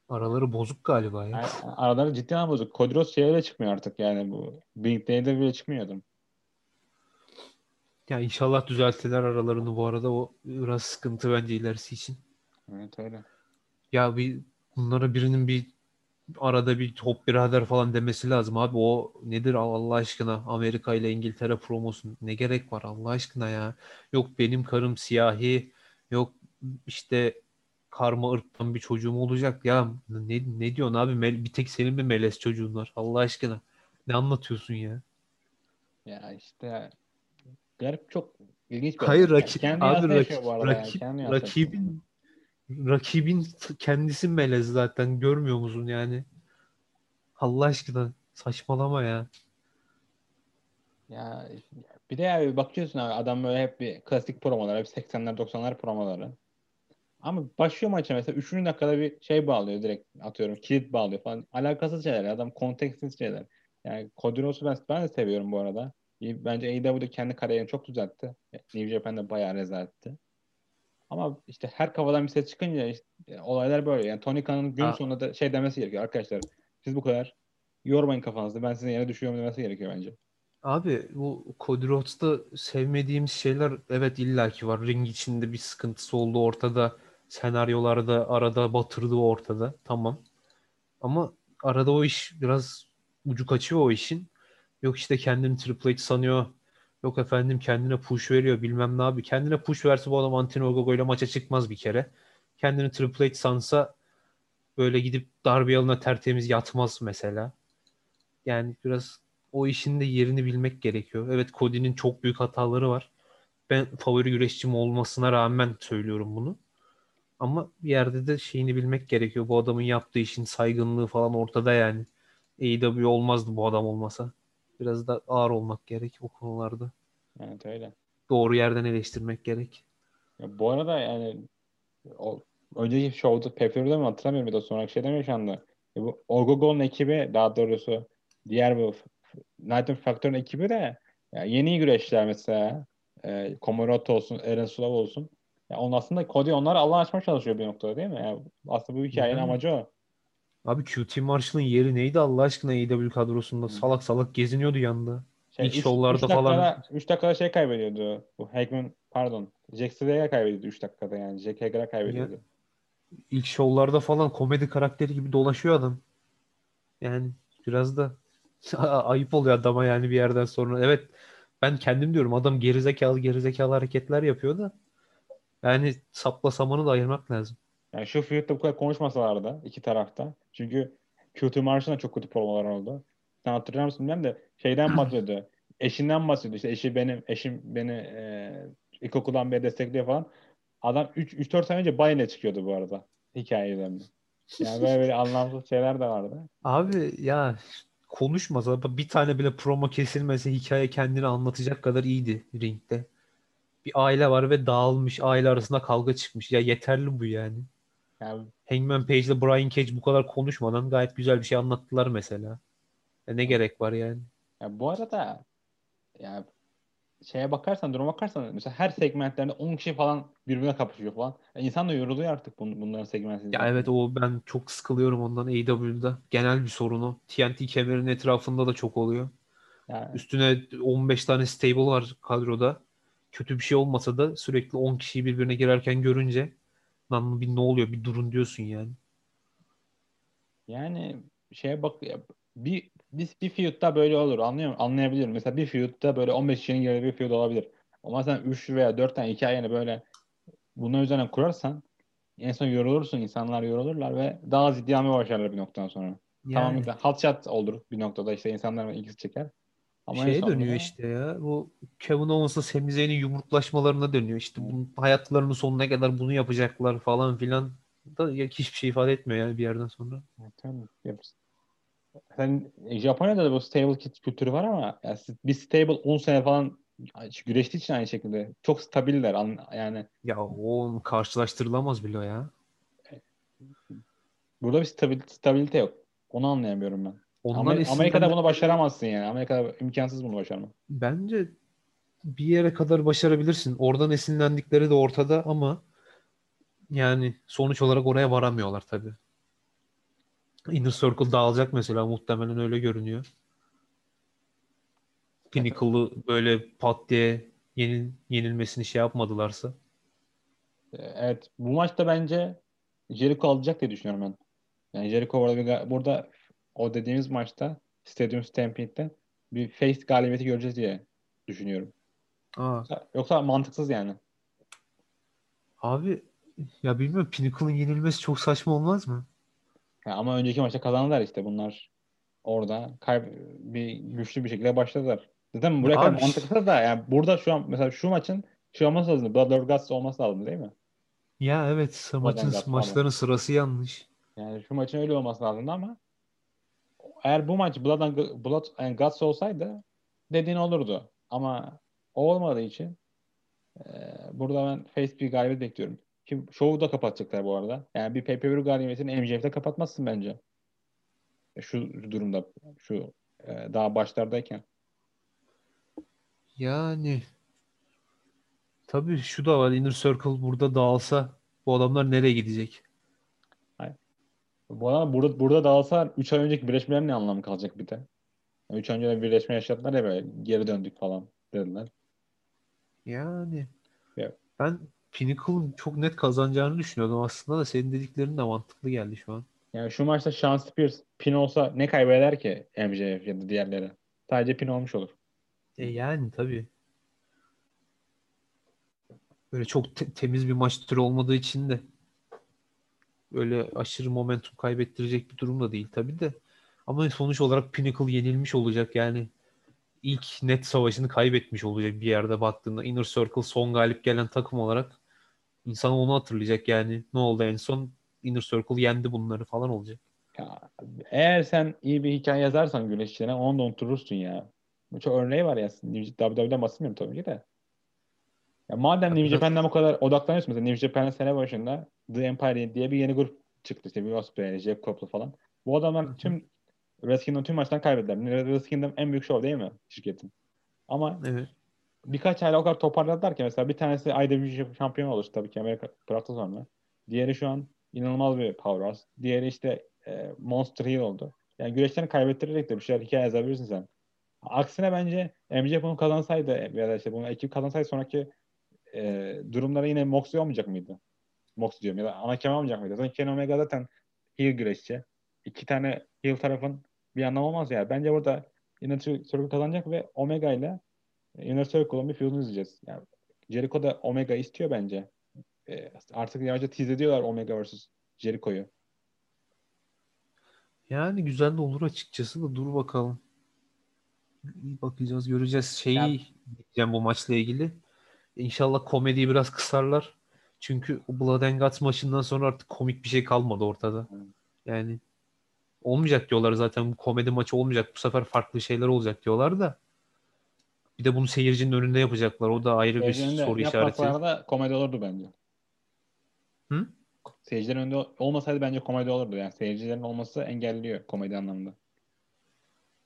Speaker 2: Araları bozuk galiba ya.
Speaker 1: Yani, araları ciddi anlamda bozuk. Cody Rhodes şeye çıkmıyor artık yani bu. Big Day'de bile çıkmıyordum.
Speaker 2: Ya inşallah düzeltirler aralarını bu arada. O biraz sıkıntı bence ilerisi için.
Speaker 1: Evet öyle.
Speaker 2: Ya bir bunlara birinin bir arada bir top birader falan demesi lazım abi. O nedir Allah aşkına Amerika ile İngiltere promosu ne gerek var Allah aşkına ya. Yok benim karım siyahi yok işte karma ırktan bir çocuğum olacak ya ne, ne diyorsun abi bir tek senin mi melez çocuğun var Allah aşkına ne anlatıyorsun ya
Speaker 1: ya işte garip çok ilginç bir
Speaker 2: Hayır rakip abi rakip, rakip yani. rakibin rakibin kendisi melez zaten görmüyor musun yani? Allah aşkına saçmalama ya.
Speaker 1: Ya bir de abi bakıyorsun abi adam böyle hep bir klasik promolar, hep 80'ler 90'lar promoları. Ama başlıyor maça mesela 3. dakikada bir şey bağlıyor direkt atıyorum kilit bağlıyor falan. Alakasız şeyler adam kontekstsiz şeyler. Yani Cody ben, ben de seviyorum bu arada. Bence AEW'de kendi kariyerini çok düzeltti. New Japan'da bayağı rezaletti. Ama işte her kafadan bir ses çıkınca işte, olaylar böyle. Yani Tony Khan'ın gün sonunda da şey demesi gerekiyor. Arkadaşlar siz bu kadar yormayın kafanızda. Ben sizin yere düşüyorum demesi gerekiyor bence.
Speaker 2: Abi bu Cody Rhodes'ta sevmediğimiz şeyler evet illaki var. Ring içinde bir sıkıntısı oldu ortada. Senaryolarda arada batırdığı ortada. Tamam. Ama arada o iş biraz ucu kaçıyor o işin. Yok işte kendini Triple H sanıyor. Yok efendim kendine push veriyor bilmem ne abi. Kendine push verse bu adam Antino Ogogo ile maça çıkmaz bir kere. Kendini Triple H sansa böyle gidip darbe yalına tertemiz yatmaz mesela. Yani biraz o işin de yerini bilmek gerekiyor. Evet Cody'nin çok büyük hataları var. Ben favori güreşçim olmasına rağmen söylüyorum bunu. Ama bir yerde de şeyini bilmek gerekiyor. Bu adamın yaptığı işin saygınlığı falan ortada yani. AEW olmazdı bu adam olmasa. Biraz da ağır olmak gerek o konularda.
Speaker 1: Evet öyle.
Speaker 2: Doğru yerden eleştirmek gerek.
Speaker 1: Ya bu arada yani o önceki show'da Pepper'da mı hatırlamıyorum bir de sonraki şeyde mi yaşandı? Ya bu Orgogon'un ekibi daha doğrusu diğer bu Nightmare Factor'ın ekibi de ya yeni güreşler mesela e, Komoroto olsun, Eren Sulav olsun. Ya onun aslında Cody onları Allah açmaya çalışıyor bir noktada değil mi? Yani aslında bu hikayenin yani. amacı o.
Speaker 2: Abi QT Marshall'ın yeri neydi Allah aşkına AEW kadrosunda? Salak salak geziniyordu yanında. Şey, İlk üç, şovlarda üç falan.
Speaker 1: 3 dakikada şey kaybediyordu. Bu Hackman pardon. Jack Slater'a kaybediyordu 3 dakikada yani. Jack Hager'a kaybediyordu. Ya,
Speaker 2: ilk şovlarda falan komedi karakteri gibi dolaşıyor adam. Yani biraz da ayıp oluyor adama yani bir yerden sonra. Evet ben kendim diyorum adam gerizekalı gerizekalı hareketler yapıyor da yani sapla samanı da ayırmak lazım.
Speaker 1: Yani şu feud'da bu kadar konuşmasalardı iki tarafta. Çünkü QT Marshall'ın çok kötü promolar oldu. Sen hatırlar mısın bilmem de şeyden bahsediyordu. Eşinden bahsediyordu. İşte eşi benim, eşim beni e, ilkokuldan beri destekliyor falan. Adam 3-4 sene önce Bayne çıkıyordu bu arada. Hikaye üzerinde. Yani böyle böyle anlamsız şeyler de vardı.
Speaker 2: Abi ya konuşmaz. Bir tane bile promo kesilmese hikaye kendini anlatacak kadar iyiydi ringde. Bir aile var ve dağılmış. Aile arasında kavga çıkmış. Ya yeterli bu yani. Yani... Hangman Page ile Brian Cage bu kadar konuşmadan gayet güzel bir şey anlattılar mesela. Ya ne gerek var yani?
Speaker 1: Ya bu arada ya şeye bakarsan, duruma bakarsan mesela her segmentlerinde 10 kişi falan birbirine kapışıyor falan. Yani insan da yoruluyor artık bun, bunların segmentleri.
Speaker 2: Ya evet o ben çok sıkılıyorum ondan AEW'da. Genel bir sorunu. TNT kemerinin etrafında da çok oluyor.
Speaker 1: Yani,
Speaker 2: Üstüne 15 tane stable var kadroda. Kötü bir şey olmasa da sürekli 10 kişiyi birbirine girerken görünce lan bir ne oluyor bir durun diyorsun yani.
Speaker 1: yani şeye bak bir biz bir feud'da böyle olur anlıyor musun? Anlayabiliyorum. Mesela bir feud'da böyle 15 kişinin girdiği bir feud olabilir. Ama sen 3 veya 4 tane hikayeni böyle bunun üzerine kurarsan en son yorulursun. insanlar yorulurlar ve daha az iddiamı başlarlar bir noktadan sonra. Tamam
Speaker 2: Yani
Speaker 1: da hot shot olur bir noktada işte insanlar ilgisi çeker. Ama
Speaker 2: şeye dönüyor işte ya. Bu Kevin Owens'la Sami Zayn'in yumruklaşmalarına dönüyor. İşte bunun hayatlarının sonuna kadar bunu yapacaklar falan filan da ya hiçbir şey ifade etmiyor yani bir yerden sonra.
Speaker 1: Tamam, yaparız. Sen Japonya'da da bu stable kit kültürü var ama ya siz- bir stable 10 sene falan güreştiği için aynı şekilde çok stabiller an- yani
Speaker 2: Ya o karşılaştırılamaz bile ya.
Speaker 1: burada bir stabil, stabilite yok. Onu anlayamıyorum ben.
Speaker 2: Ondan
Speaker 1: Amer- Amerika'da bunu başaramazsın yani. Amerika'da imkansız bunu başarmak.
Speaker 2: Bence bir yere kadar başarabilirsin. Oradan esinlendikleri de ortada ama yani sonuç olarak oraya varamıyorlar tabii. Inner Circle dağılacak mesela muhtemelen öyle görünüyor. Pinnacle'ı böyle pat diye yenil, yenilmesini şey yapmadılarsa.
Speaker 1: Ee, Evet bu maçta bence Jericho alacak diye düşünüyorum ben. Yani Jericho burada, burada o dediğimiz maçta Stadium Stampede'de bir face galibiyeti göreceğiz diye düşünüyorum.
Speaker 2: Aa,
Speaker 1: Yoksa, yoksa mantıksız yani.
Speaker 2: abi ya bilmiyorum Pinnacle'ın yenilmesi çok saçma olmaz mı?
Speaker 1: Ya ama önceki maçta kazandılar işte bunlar orada kayb bir güçlü bir şekilde başladılar. Zaten buraya
Speaker 2: Ya
Speaker 1: kadar mantıksız da yani burada şu an mesela şu maçın şey olması lazım. Blood or Guts olması lazım değil mi?
Speaker 2: Ya evet maçın maçların sırası yanlış.
Speaker 1: Yani şu maçın öyle olması lazımdı ama eğer bu maç Blood and, Blood and Guts olsaydı dediğin olurdu. Ama o olmadığı için e, burada ben face bir galibiyet bekliyorum. Ki şovu da kapatacaklar bu arada. Yani bir pay-per-view galibiyetini MJF'de kapatmazsın bence. E, Şu durumda şu e, daha başlardayken.
Speaker 2: Yani tabii şu da var Inner Circle burada dağılsa bu adamlar nereye gidecek?
Speaker 1: Bu arada burada, burada dağılsa 3 ay önceki birleşmelerin ne anlamı kalacak bir de? 3 ay önce de birleşme yaşadılar ya böyle geri döndük falan dediler.
Speaker 2: Yani
Speaker 1: Ya.
Speaker 2: ben Pinnacle'ın çok net kazanacağını düşünüyordum aslında da senin dediklerin de mantıklı geldi şu an.
Speaker 1: Yani şu maçta Sean Spears pin olsa ne kaybeder ki MJF ya da diğerleri? Sadece pin olmuş olur.
Speaker 2: E yani tabii. Böyle çok te- temiz bir maç türü olmadığı için de öyle aşırı momentum kaybettirecek bir durum da değil tabii de. Ama sonuç olarak Pinnacle yenilmiş olacak yani. ilk net savaşını kaybetmiş olacak bir yerde baktığında. Inner Circle son galip gelen takım olarak insan onu hatırlayacak yani. Ne oldu en son? Inner Circle yendi bunları falan olacak.
Speaker 1: Ya, eğer sen iyi bir hikaye yazarsan güreşçilerine onu da unuturursun ya. Çok örneği var ya. WWE'den bahsetmiyorum tabii ki de. Ya madem New. Japan'dan bu kadar odaklanıyorsun mesela New Japan'ın sene başında The Empire diye bir yeni grup çıktı işte Will Ospreay, Jeff Cobb'lu falan. Bu adamlar tüm Wrestle Kingdom tüm maçtan kaybettiler. Wrestle Kingdom en büyük show değil mi şirketin? Ama
Speaker 2: Evet.
Speaker 1: birkaç ayla o kadar toparladılar ki mesela bir tanesi IWGP şampiyon olur tabii ki Amerika bıraktı sonra. Diğeri şu an inanılmaz bir powerhouse. Diğeri işte e, Monster Heel oldu. Yani güreşlerini kaybettirerek de bir şeyler hikaye yazabilirsin sen. Aksine bence MJF bunu kazansaydı ya da işte bunu ekip kazansaydı sonraki e, durumlara yine Moxley olmayacak mıydı? Moxley diyorum ya da ana kemer olmayacak mıydı? Zaten Kenny Omega zaten heel güreşçi. İki tane heel tarafın bir anlamı olmaz ya. Bence burada Inner Circle kazanacak ve Omega ile Inner Circle'ın bir feud'unu izleyeceğiz. Yani Jericho da Omega istiyor bence. E, artık yavaşça tease ediyorlar Omega vs. Jericho'yu.
Speaker 2: Yani güzel de olur açıkçası da dur bakalım. İyi bakacağız, göreceğiz. Şeyi
Speaker 1: Ya-
Speaker 2: diyeceğim bu maçla ilgili. İnşallah komediyi biraz kısarlar. Çünkü Blood and Guts maçından sonra artık komik bir şey kalmadı ortada. Yani olmayacak diyorlar zaten bu komedi maçı olmayacak. Bu sefer farklı şeyler olacak diyorlar da. Bir de bunu seyircinin önünde yapacaklar. O da ayrı bir
Speaker 1: Seyircilerin de
Speaker 2: soru işareti.
Speaker 1: da komedi olurdu bence.
Speaker 2: Hı?
Speaker 1: Seyircilerin önünde olmasaydı bence komedi olurdu. Yani seyircilerin olması engelliyor komedi anlamında.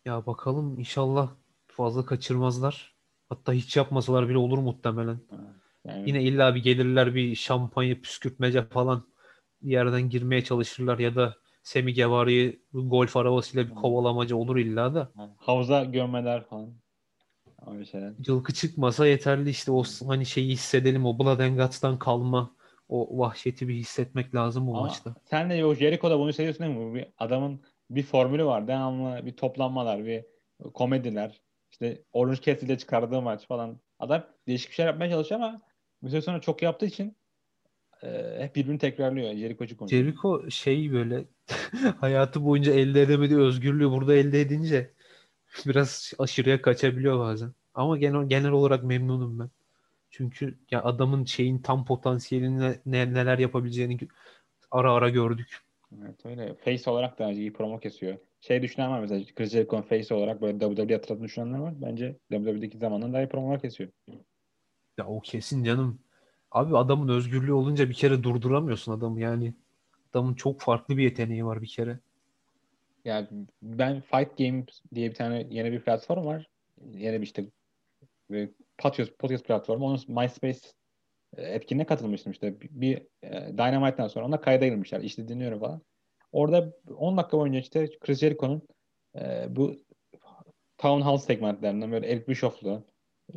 Speaker 2: Ya bakalım inşallah fazla kaçırmazlar. Hatta hiç yapmasalar bile olur muhtemelen.
Speaker 1: Yani
Speaker 2: Yine illa bir gelirler bir şampanya püskürtmece falan bir yerden girmeye çalışırlar ya da Semi Guevara'yı golf arabasıyla bir kovalamaca olur illa da.
Speaker 1: havuza gömmeler falan. Öyle şeyler.
Speaker 2: Cılkı çıkmasa yeterli işte o hani şeyi hissedelim o Blood and Guts'tan kalma o vahşeti bir hissetmek lazım bu
Speaker 1: Ama
Speaker 2: maçta.
Speaker 1: sen de o Jericho'da bunu hissediyorsun değil mi? Bir adamın bir formülü var. Devamlı bir toplanmalar, bir komediler. İşte Orange Cassidy'de çıkardığı maç falan. Adam değişik bir şeyler yapmaya çalışıyor ama bir süre sonra çok yaptığı için e, hep birbirini tekrarlıyor. Jericho'cu konuşuyor.
Speaker 2: Jericho şey böyle hayatı boyunca elde edemediği özgürlüğü burada elde edince biraz aşırıya kaçabiliyor bazen. Ama genel, genel olarak memnunum ben. Çünkü ya adamın şeyin tam potansiyelini ne, neler yapabileceğini ara ara gördük.
Speaker 1: Evet öyle. Face olarak da iyi promo kesiyor. Şey düşünen var mesela Chris Jericho'nun face olarak böyle WWE hatırladığını düşünenler var. Bence WWE'deki zamandan daha iyi promolar kesiyor.
Speaker 2: Ya o kesin canım. Abi adamın özgürlüğü olunca bir kere durduramıyorsun adamı yani. Adamın çok farklı bir yeteneği var bir kere.
Speaker 1: Yani ben Fight Games diye bir tane yeni bir platform var. Yeni bir işte bir podcast, podcast platformu. Onun MySpace e, etkinliğine katılmıştım işte. Bir, bir e, Dynamite'dan sonra ona kayda girmişler. İşte dinliyorum falan. Orada 10 dakika boyunca işte Chris Jericho'nun e, bu Town Hall segmentlerinden böyle Eric Bischoff'lu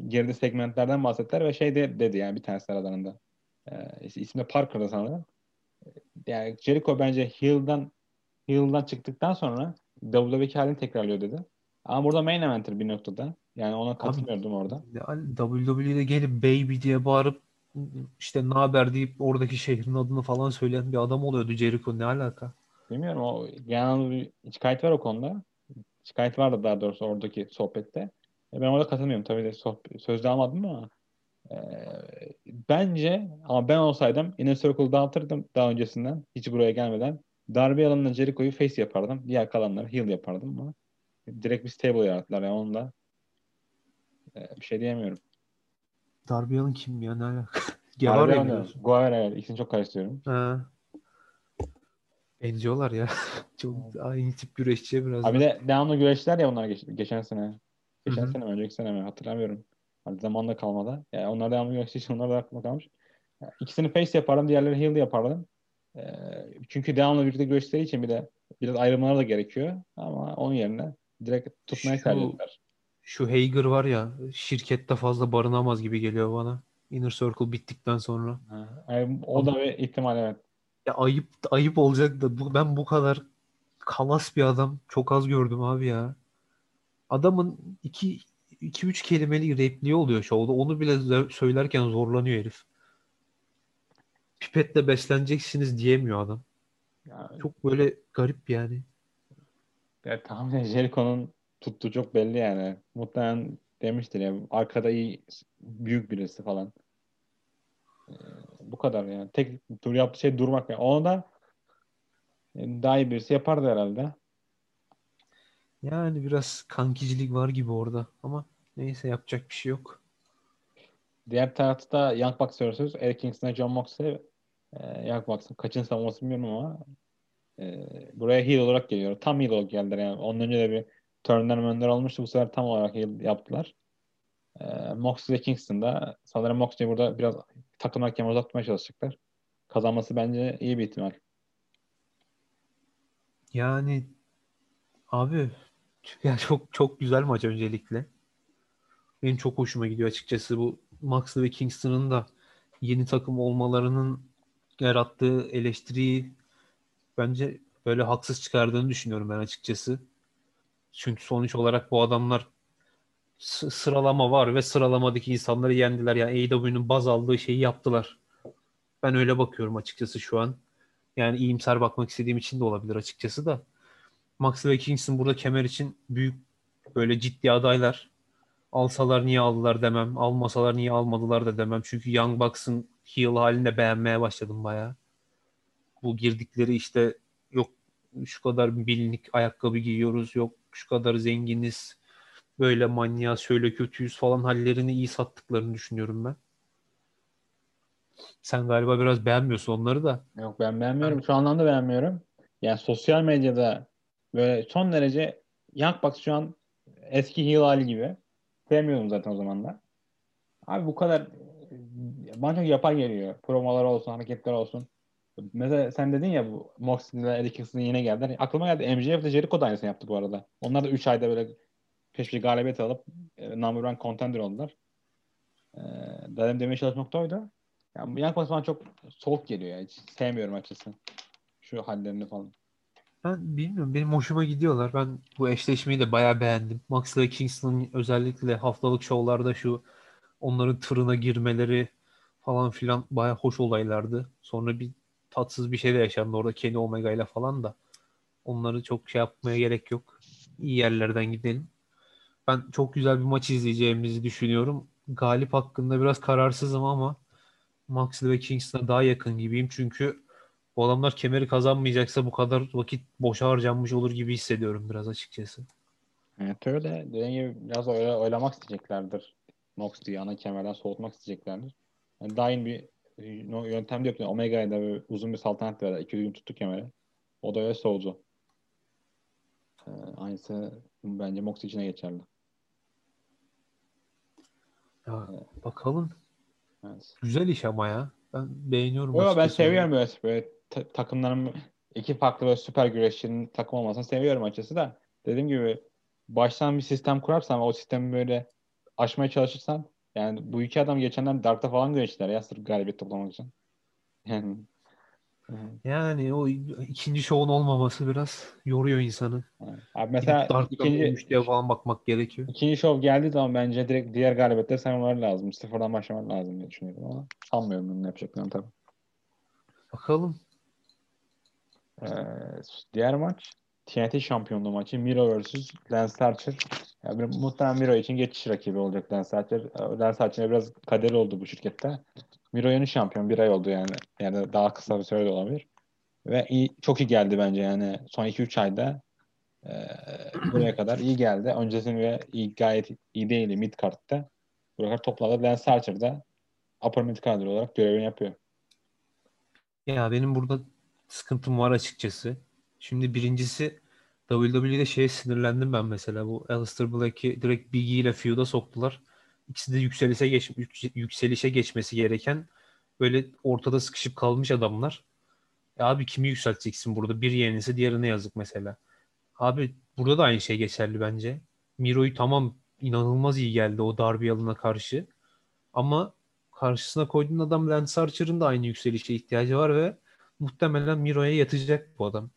Speaker 1: girdi segmentlerden bahsettiler ve şey de dedi yani bir tanesi aralarında. E, ismi Parker'da sanırım. Yani Jericho bence Heel'dan Heel'dan çıktıktan sonra WWE halini tekrarlıyor dedi. Ama burada main eventer bir noktada. Yani ona katılmıyordum orada.
Speaker 2: WWE'de gelip baby diye bağırıp işte ne haber deyip oradaki şehrin adını falan söyleyen bir adam oluyordu Jericho. Ne alaka?
Speaker 1: Bilmiyorum o genel bir şikayet var o konuda. Şikayet vardı daha doğrusu oradaki sohbette. E, ben orada katılmıyorum. Tabii de sohbet, sözde almadım ama e, bence ama ben olsaydım Inner Circle dağıtırdım daha öncesinden. Hiç buraya gelmeden. Darby Allin'la Jericho'yu face yapardım. Diğer kalanları heel yapardım ama direkt bir stable yarattılar yani onunla. E, bir şey diyemiyorum.
Speaker 2: Darby Allin kim ya? Ne alaka? Guevara
Speaker 1: Allin,
Speaker 2: diyorsun.
Speaker 1: Guevara evet. İkisini çok karıştırıyorum.
Speaker 2: Ha. Benziyorlar ya. Çok aynı tip güreşçiye biraz.
Speaker 1: Abi de devamlı güreştiler ya onlar geç- geçen sene. Geçen
Speaker 2: Hı hı.
Speaker 1: sene mi önceki sene mi hatırlamıyorum. Hani zamanla kalmadı. Yani onlar devamlı güreştiği için onlar da aklımda kalmış. Yani İkisini face yapardım, diğerleri heel yapardım. Ee, çünkü devamlı birlikte güreştiği için bir de biraz ayrılmalar da gerekiyor. Ama onun yerine direkt tutmaya
Speaker 2: Şu-
Speaker 1: tercih ettiler.
Speaker 2: Şu Hager var ya şirkette fazla barınamaz gibi geliyor bana. Inner Circle bittikten sonra.
Speaker 1: Ha, yani o da bir ihtimal evet.
Speaker 2: Ya ayıp ayıp olacak da bu, ben bu kadar kalas bir adam çok az gördüm abi ya. Adamın iki, iki üç kelimeli repliği oluyor şovda. Onu bile söylerken zorlanıyor herif. Pipetle besleneceksiniz diyemiyor adam.
Speaker 1: Yani,
Speaker 2: Çok böyle garip yani.
Speaker 1: yani tahminen Jericho'nun tuttuğu çok belli yani. Muhtemelen demiştir ya arkada iyi büyük birisi falan. Ee, bu kadar yani. Tek tur yaptığı şey durmak. Yani. Onu da e, daha iyi birisi yapardı herhalde.
Speaker 2: Yani biraz kankicilik var gibi orada ama neyse yapacak bir şey yok.
Speaker 1: Diğer tarafta Young Bucks vs. Eric Kingston'a John Moxley e, Young Bucks'ın kaçıncı savunması bilmiyorum ama e, buraya heel olarak geliyor. Tam heel olarak geldiler yani. Ondan önce de bir turnler önler olmuştu. Bu sefer tam olarak heel yaptılar. E, Moxley ve Kingston'da sanırım Moxley burada biraz takım hakemi uzak tutmaya çalışacaklar. Kazanması bence iyi bir ihtimal.
Speaker 2: Yani abi ya çok çok güzel maç öncelikle. Benim çok hoşuma gidiyor açıkçası bu Moxley ve Kingston'ın da yeni takım olmalarının yarattığı eleştiriyi bence böyle haksız çıkardığını düşünüyorum ben açıkçası. Çünkü sonuç olarak bu adamlar sıralama var ve sıralamadaki insanları yendiler. Yani AEW'nun baz aldığı şeyi yaptılar. Ben öyle bakıyorum açıkçası şu an. Yani iyimser bakmak istediğim için de olabilir açıkçası da. Ve Kingston burada kemer için büyük böyle ciddi adaylar. Alsalar niye aldılar demem. Almasalar niye almadılar da demem. Çünkü Young Bucks'ın heel halini de beğenmeye başladım bayağı. Bu girdikleri işte yok şu kadar bilinlik ayakkabı giyiyoruz. Yok şu kadar zenginiz. Böyle manyağı şöyle kötüyüz falan hallerini iyi sattıklarını düşünüyorum ben. Sen galiba biraz beğenmiyorsun onları da.
Speaker 1: Yok ben beğenmiyorum. Şu anlamda beğenmiyorum. Yani sosyal medyada böyle son derece Young Bucks şu an eski heel hali gibi. sevmiyordum zaten o zamanlar. Abi bu kadar bana çok yapay geliyor. Promolar olsun, hareketler olsun. Mesela sen dedin ya bu Moxley'le Eddie Kingston yine geldiler. Aklıma geldi. MJF de Jericho da aynısını yaptı bu arada. Onlar da 3 ayda böyle peş peşe galibiyet alıp e, number one contender oldular. E, dedim demeye çalışmak nokta oydu. Yani Bucks bana çok soğuk geliyor ya. Hiç sevmiyorum açıkçası. Şu hallerini falan.
Speaker 2: Ben bilmiyorum. Benim hoşuma gidiyorlar. Ben bu eşleşmeyi de bayağı beğendim. Max ile Kingston'ın özellikle haftalık şovlarda şu onların tırına girmeleri falan filan bayağı hoş olaylardı. Sonra bir tatsız bir şey de yaşandı orada Kenny Omega ile falan da. Onları çok şey yapmaya gerek yok. İyi yerlerden gidelim. Ben çok güzel bir maç izleyeceğimizi düşünüyorum. Galip hakkında biraz kararsızım ama Moxley ve Kingston'a daha yakın gibiyim. Çünkü bu adamlar kemeri kazanmayacaksa bu kadar vakit boşa harcanmış olur gibi hissediyorum biraz açıkçası.
Speaker 1: Evet öyle. Dediğim gibi biraz öyle oylamak isteyeceklerdir. Moxley'i ana kemerden soğutmak isteyeceklerdir. Yani daim bir yöntem de yok. Omega'ya da uzun bir saltanat verdi. İki gün tuttu kemeri. O da öyle soğudu. Ee, aynısı bence Moxley içine geçerli.
Speaker 2: Ya, evet. Bakalım.
Speaker 1: Evet.
Speaker 2: Güzel iş ama ya. Ben beğeniyorum.
Speaker 1: Yo, ben seviyorum böyle, böyle ta- takımların iki farklı böyle süper güreşçinin takım olmasını seviyorum açıkçası da. Dediğim gibi baştan bir sistem kurarsan o sistemi böyle aşmaya çalışırsan yani bu iki adam geçenden Dark'ta falan güreştiler ya sırf galibiyet toplamak için. Yani
Speaker 2: yani o ikinci şovun olmaması biraz yoruyor insanı.
Speaker 1: Abi mesela
Speaker 2: Dark ikinci diye falan bakmak gerekiyor.
Speaker 1: İkinci şov geldiği zaman bence direkt diğer galibiyetler saymaları lazım. Sıfırdan başlamak lazım diye düşünüyorum ama sanmıyorum bunu yapacaklarını tabii.
Speaker 2: Bakalım.
Speaker 1: Ee, diğer maç TNT şampiyonluğu maçı Miro vs. Lance Archer. Yani muhtemelen Miro için geçiş rakibi olacak Lance Archer. Lance Archer'e biraz kader oldu bu şirkette. Miro yeni şampiyon. Bir ay oldu yani. Yani daha kısa bir süre de olabilir. Ve iyi, çok iyi geldi bence yani. Son 2-3 ayda e, buraya kadar iyi geldi. Öncesinde iyi, gayet iyi değildi mid kartta. Buraya kadar topladı. Lance Archer da upper mid card olarak görevini yapıyor.
Speaker 2: Ya benim burada sıkıntım var açıkçası. Şimdi birincisi WWE'de şeye sinirlendim ben mesela. Bu Aleister Black'i direkt Biggie ile feud'a soktular. İkisi de yükselişe, geç, yükselişe geçmesi gereken böyle ortada sıkışıp kalmış adamlar. Ya abi kimi yükselteceksin burada? Bir yenisi diğerine yazık mesela. Abi burada da aynı şey geçerli bence. Miro'yu tamam inanılmaz iyi geldi o Darby Allin'a karşı. Ama karşısına koyduğun adam Lance Archer'ın da aynı yükselişe ihtiyacı var ve muhtemelen Miro'ya yatacak bu adam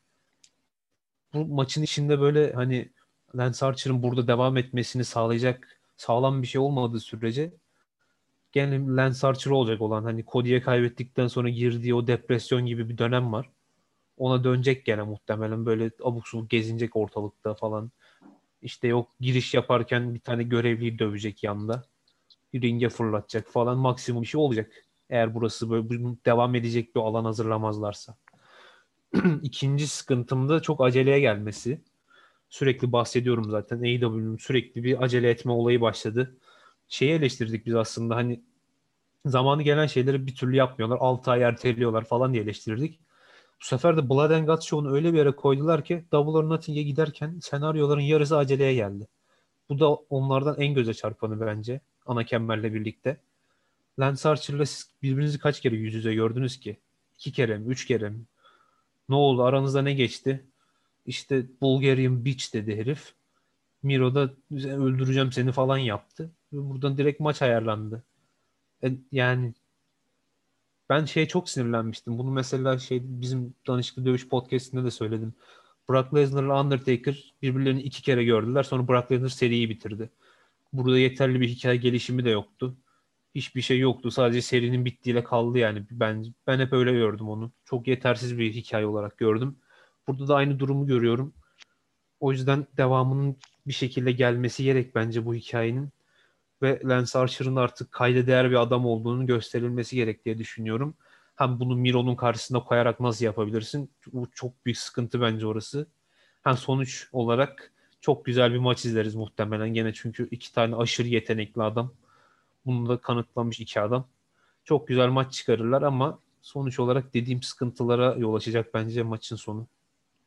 Speaker 2: bu maçın içinde böyle hani Lance Archer'ın burada devam etmesini sağlayacak sağlam bir şey olmadığı sürece gene Lance Archer olacak olan hani Cody'ye kaybettikten sonra girdiği o depresyon gibi bir dönem var. Ona dönecek gene muhtemelen böyle abuk subuk gezinecek ortalıkta falan. İşte yok giriş yaparken bir tane görevliyi dövecek yanında. Ringe fırlatacak falan maksimum bir şey olacak. Eğer burası böyle devam edecek bir alan hazırlamazlarsa. İkinci sıkıntım da çok aceleye gelmesi. Sürekli bahsediyorum zaten. AEW'nin sürekli bir acele etme olayı başladı. Şeyi eleştirdik biz aslında hani zamanı gelen şeyleri bir türlü yapmıyorlar. 6 ay erteliyorlar falan diye eleştirdik. Bu sefer de Blood and Guts Show'unu öyle bir yere koydular ki Double or Nothing'e giderken senaryoların yarısı aceleye geldi. Bu da onlardan en göze çarpanı bence. Ana Kemmer'le birlikte. Lance Archer'la siz birbirinizi kaç kere yüz yüze gördünüz ki? İki kere mi? Üç kere mi? Ne oldu? Aranızda ne geçti? İşte Bulgarian Beach dedi herif. Miro da öldüreceğim seni falan yaptı. Buradan direkt maç ayarlandı. E, yani ben şeye çok sinirlenmiştim. Bunu mesela şey bizim danışıklı dövüş podcastinde de söyledim. Brock Lesnar'la Undertaker birbirlerini iki kere gördüler. Sonra Brock Lesnar seriyi bitirdi. Burada yeterli bir hikaye gelişimi de yoktu hiçbir şey yoktu. Sadece serinin bittiğiyle kaldı yani. Ben ben hep öyle gördüm onu. Çok yetersiz bir hikaye olarak gördüm. Burada da aynı durumu görüyorum. O yüzden devamının bir şekilde gelmesi gerek bence bu hikayenin. Ve Lance Archer'ın artık kayda değer bir adam olduğunu gösterilmesi gerek diye düşünüyorum. Hem bunu Miro'nun karşısına koyarak nasıl yapabilirsin? Bu çok büyük sıkıntı bence orası. Hem sonuç olarak çok güzel bir maç izleriz muhtemelen gene çünkü iki tane aşırı yetenekli adam bunu da kanıtlamış iki adam. Çok güzel maç çıkarırlar ama sonuç olarak dediğim sıkıntılara yol açacak bence maçın sonu.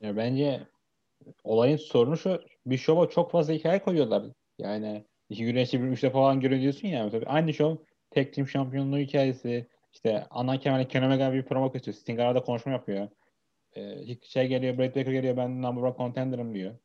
Speaker 1: Ya bence olayın sorunu şu bir şova çok fazla hikaye koyuyorlar. Yani iki güreşçi bir üç defa falan görüyorsun ya. Mesela aynı show tek team şampiyonluğu hikayesi. İşte ana kemerle Kenny Omega bir promo kesiyor. Sting arada konuşma yapıyor. Ee, şey geliyor, Brett Baker geliyor ben number one contender'ım diyor.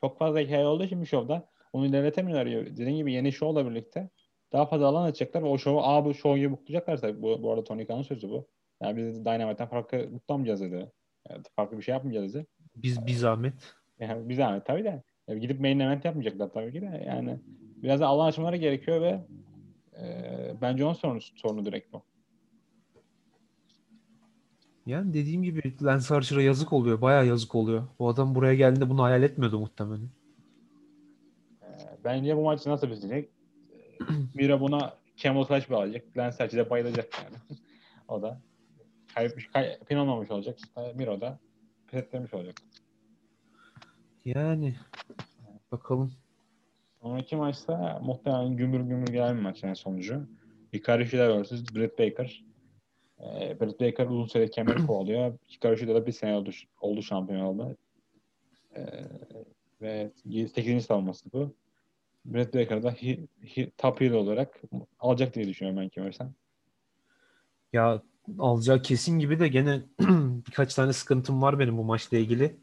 Speaker 1: Çok fazla hikaye olduğu için bir şovda onu ilerletemiyorlar. Dediğim gibi yeni şovla birlikte daha fazla alan açacaklar o şovu aa bu şov gibi buklayacaklarsa bu, bu arada Tony Khan'ın sözü bu. Yani biz Dynamite'den farklı buklanmayacağız dedi. Yani farklı bir şey yapmayacağız dedi.
Speaker 2: Biz bir zahmet.
Speaker 1: Yani bir zahmet tabii de. Yani gidip main event yapmayacaklar tabii ki de. Yani biraz da alan açmaları gerekiyor ve e, bence onun sorunu, sorunu direkt bu.
Speaker 2: Yani dediğim gibi Lance Archer'a yazık oluyor. Bayağı yazık oluyor. Bu adam buraya geldiğinde bunu hayal etmiyordu muhtemelen.
Speaker 1: E, bence bu maç nasıl bitecek? Mira buna Camel Clutch bağlayacak. Lance Archer de bayılacak yani. o da kaybetmiş, kay, pin olmamış olacak. Miro da olacak.
Speaker 2: Yani bakalım.
Speaker 1: Sonraki maçta muhtemelen gümür gümür gelen bir maç yani sonucu. Hikaru Shida vs. Britt Baker. Ee, Britt Baker uzun süre kemeri kovalıyor. Hikaru Shida da bir sene oldu, oldu şampiyon oldu. Ee, ve 8. savunması bu. Britt Baker da hi, hi, top heel olarak alacak diye düşünüyorum ben kemersen.
Speaker 2: Ya alacağı kesin gibi de gene birkaç tane sıkıntım var benim bu maçla ilgili.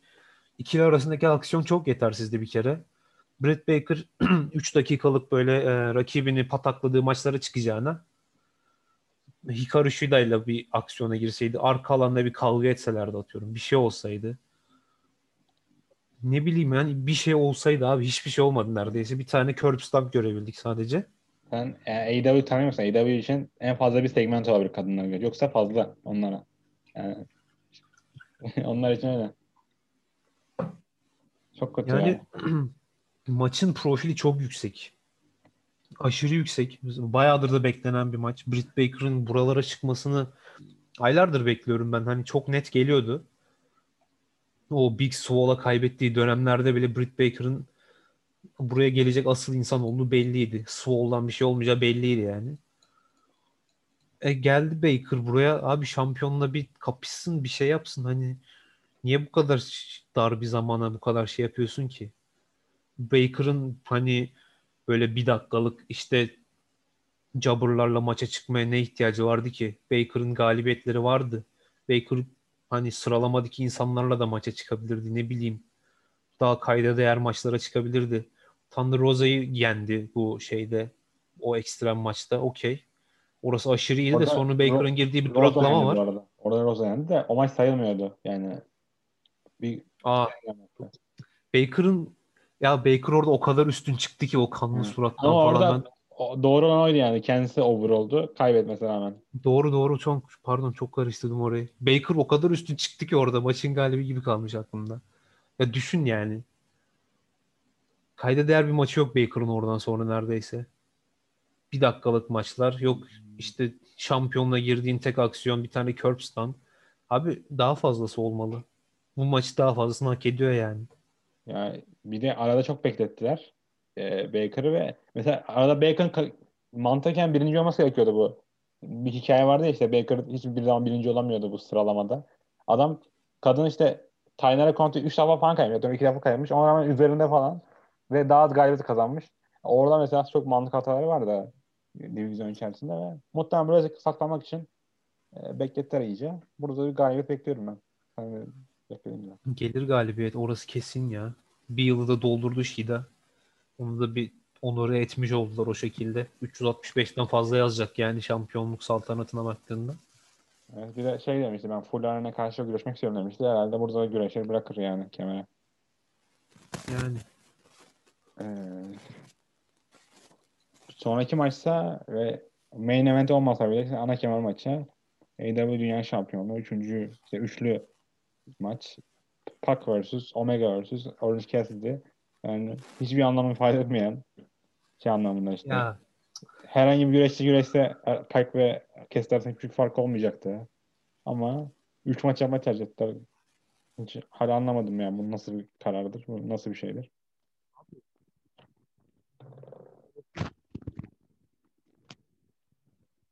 Speaker 2: İkili arasındaki aksiyon çok yetersizdi bir kere. Brett Baker 3 dakikalık böyle e, rakibini patakladığı maçlara çıkacağına Hikaru Shida ile bir aksiyona girseydi, arka alanda bir kavga etselerdi atıyorum. Bir şey olsaydı. Ne bileyim yani bir şey olsaydı abi hiçbir şey olmadı neredeyse. Bir tane curb stomp görebildik sadece.
Speaker 1: Sen yani AEW tanıyorsan AEW için en fazla bir segment olabilir kadınlar göre. Yoksa fazla onlara. Yani onlar için öyle. Çok kötü
Speaker 2: yani.
Speaker 1: yani.
Speaker 2: maçın profili çok yüksek. Aşırı yüksek. Bayağıdır da beklenen bir maç. Britt Baker'ın buralara çıkmasını aylardır bekliyorum ben. Hani çok net geliyordu. O Big Swall'a kaybettiği dönemlerde bile Britt Baker'ın buraya gelecek asıl insan olduğu belliydi. Swall'dan bir şey olmayacağı belliydi yani. E geldi Baker buraya abi şampiyonla bir kapışsın bir şey yapsın hani niye bu kadar dar bir zamana bu kadar şey yapıyorsun ki? Baker'ın hani böyle bir dakikalık işte jabberlarla maça çıkmaya ne ihtiyacı vardı ki? Baker'ın galibiyetleri vardı. Baker hani sıralamadaki insanlarla da maça çıkabilirdi ne bileyim. Daha kayda değer maçlara çıkabilirdi. Thunder Rosa'yı yendi bu şeyde o ekstrem maçta. Okey. Orası aşırı iyiydi de sonra Baker'ın girdiği bir duraklama var.
Speaker 1: Arada. Orada Rosa yendi de o maç sayılmıyordu. Yani bir
Speaker 2: Aa, Baker'ın ya Baker orada o kadar üstün çıktı ki o kanlı surattan
Speaker 1: Ama
Speaker 2: falan.
Speaker 1: Orada, ben... doğru olan oydu yani. Kendisi over oldu. Kaybetmesine rağmen.
Speaker 2: Doğru doğru çok pardon çok karıştırdım orayı. Baker o kadar üstün çıktı ki orada maçın galibi gibi kalmış aklımda. Ya düşün yani. Kayda değer bir maçı yok Baker'ın oradan sonra neredeyse. Bir dakikalık maçlar. Yok işte şampiyonla girdiğin tek aksiyon bir tane curb stand. Abi daha fazlası olmalı. Bu maçı daha fazlasını hak ediyor yani.
Speaker 1: Yani bir de arada çok beklettiler e, Baker'ı ve mesela arada Baker'ın mantıken birinci olması gerekiyordu bu. Bir hikaye vardı ya işte Baker hiçbir zaman birinci olamıyordu bu sıralamada. Adam kadın işte Taynara Conti 3 defa falan kaybediyor. 2 defa kaybetmiş. Ona rağmen üzerinde falan ve daha az galibiyet kazanmış. Orada mesela çok mantık hataları vardı divizyon içerisinde ve muhtemelen biraz saklamak için e, beklettiler iyice. Burada bir galibiyet bekliyorum ben. Yani bekleyince.
Speaker 2: Gelir galibiyet orası kesin ya. Bir yılı da doldurdu Şida. Onu da bir onore etmiş oldular o şekilde. 365'ten fazla yazacak yani şampiyonluk saltanatına baktığında.
Speaker 1: Evet, bir de şey demişti ben full arena karşı güreşmek istiyorum demişti. Herhalde burada da güreşir bırakır yani kemere.
Speaker 2: Yani.
Speaker 1: Ee, sonraki maçsa ve main event olmasa bile ana kemer maçı AEW Dünya Şampiyonluğu üçüncü işte üçlü maç Pac vs. Omega vs. Orange Cassidy yani hiçbir anlamı ifade etmeyen şey anlamında işte. Ya. Herhangi bir güreşçi güreşse Pac ve Cassidy arasında küçük fark olmayacaktı. Ama üç maç yapma tercih ettiler. Hiç hala anlamadım yani bu nasıl bir karardır, bu nasıl bir şeydir.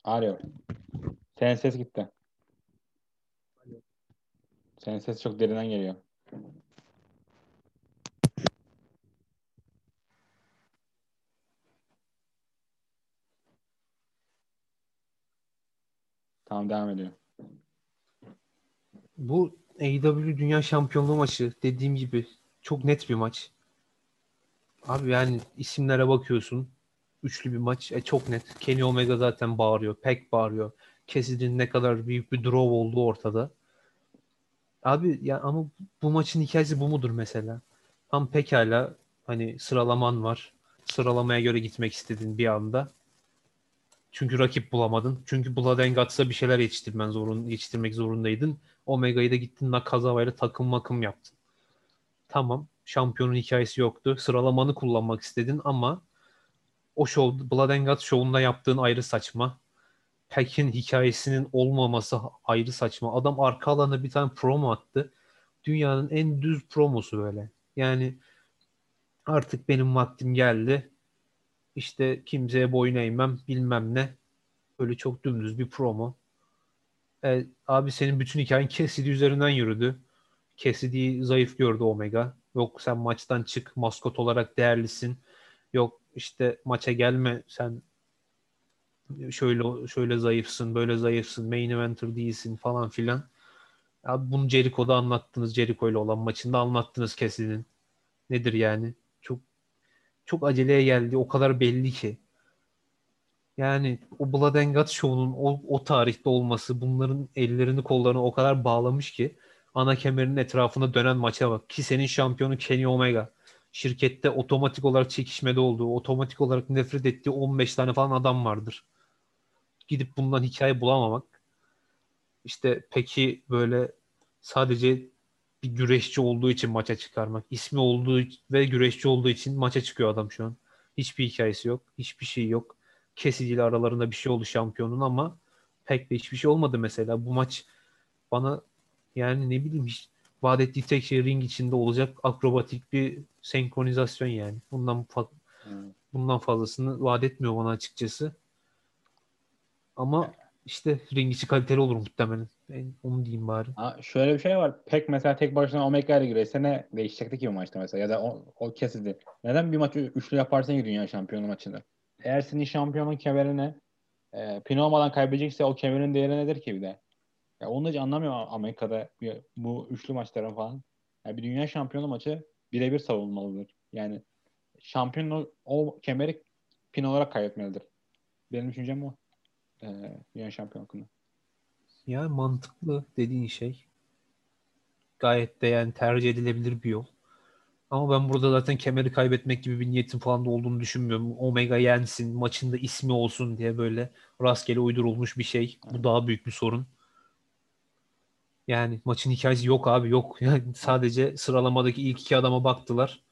Speaker 1: Arıyor. Senin ses gitti. Senin ses çok derinden geliyor. Tamam devam ediyor.
Speaker 2: Bu AEW Dünya Şampiyonluğu maçı dediğim gibi çok net bir maç. Abi yani isimlere bakıyorsun. Üçlü bir maç. E, çok net. Kenny Omega zaten bağırıyor. Peck bağırıyor. Cassidy'nin ne kadar büyük bir draw olduğu ortada. Abi ya ama bu maçın hikayesi bu mudur mesela? Tam pekala hani sıralaman var. Sıralamaya göre gitmek istedin bir anda. Çünkü rakip bulamadın. Çünkü Blood and Guts'a bir şeyler yetiştirmen zorun, yetiştirmek zorundaydın. Omega'yı da gittin Nakazawa ile takım makım yaptın. Tamam. Şampiyonun hikayesi yoktu. Sıralamanı kullanmak istedin ama o show, Blood and Guts şovunda yaptığın ayrı saçma. Peck'in hikayesinin olmaması ayrı saçma. Adam arka alana bir tane promo attı. Dünyanın en düz promosu böyle. Yani artık benim vaktim geldi. İşte kimseye boyun eğmem bilmem ne. Böyle çok dümdüz bir promo. E, abi senin bütün hikayen Cassidy üzerinden yürüdü. Cassidy'yi zayıf gördü Omega. Yok sen maçtan çık maskot olarak değerlisin. Yok işte maça gelme sen şöyle şöyle zayıfsın, böyle zayıfsın, main eventer değilsin falan filan. Abi bunu Jericho'da anlattınız. Jericho ile olan maçında anlattınız Cassidy'nin. Nedir yani? Çok aceleye geldi. O kadar belli ki. Yani o Blood and Guts show'unun o, o tarihte olması bunların ellerini kollarını o kadar bağlamış ki ana kemerinin etrafında dönen maça bak. Ki senin şampiyonu Kenny Omega. Şirkette otomatik olarak çekişmede olduğu, otomatik olarak nefret ettiği 15 tane falan adam vardır. Gidip bundan hikaye bulamamak. İşte peki böyle sadece bir güreşçi olduğu için maça çıkarmak. ismi olduğu ve güreşçi olduğu için maça çıkıyor adam şu an. Hiçbir hikayesi yok. Hiçbir şey yok. Kesiciyle aralarında bir şey oldu şampiyonun ama pek de hiçbir şey olmadı mesela. Bu maç bana yani ne bileyim hiç vaat ettiği tek şey ring içinde olacak akrobatik bir senkronizasyon yani. Bundan fa- hmm. bundan fazlasını vaat etmiyor bana açıkçası. Ama işte ring içi kaliteli olur muhtemelen. Ben onu diyeyim bari.
Speaker 1: Ha, şöyle bir şey var. Pek mesela tek başına Omega ile gireyse ne değişecekti ki bu maçta mesela ya da o, o kesildi. Neden bir maçı üçlü yaparsın ki dünya şampiyonu maçında? Eğer senin şampiyonun kemerine e, pin olmadan kaybedecekse o kemerin değeri nedir ki bir de? Ya onu hiç anlamıyorum Amerika'da bu üçlü maçların falan. Yani bir dünya şampiyonu maçı birebir savunmalıdır. Yani şampiyon o, o kemeri pin olarak kaybetmelidir. Benim düşüncem o. Ee, dünya şampiyon hakkında.
Speaker 2: Yani mantıklı dediğin şey. Gayet de yani tercih edilebilir bir yol. Ama ben burada zaten kemeri kaybetmek gibi bir niyetim falan da olduğunu düşünmüyorum. Omega yensin, maçında ismi olsun diye böyle rastgele uydurulmuş bir şey. Bu daha büyük bir sorun. Yani maçın hikayesi yok abi yok. Yani sadece sıralamadaki ilk iki adama baktılar.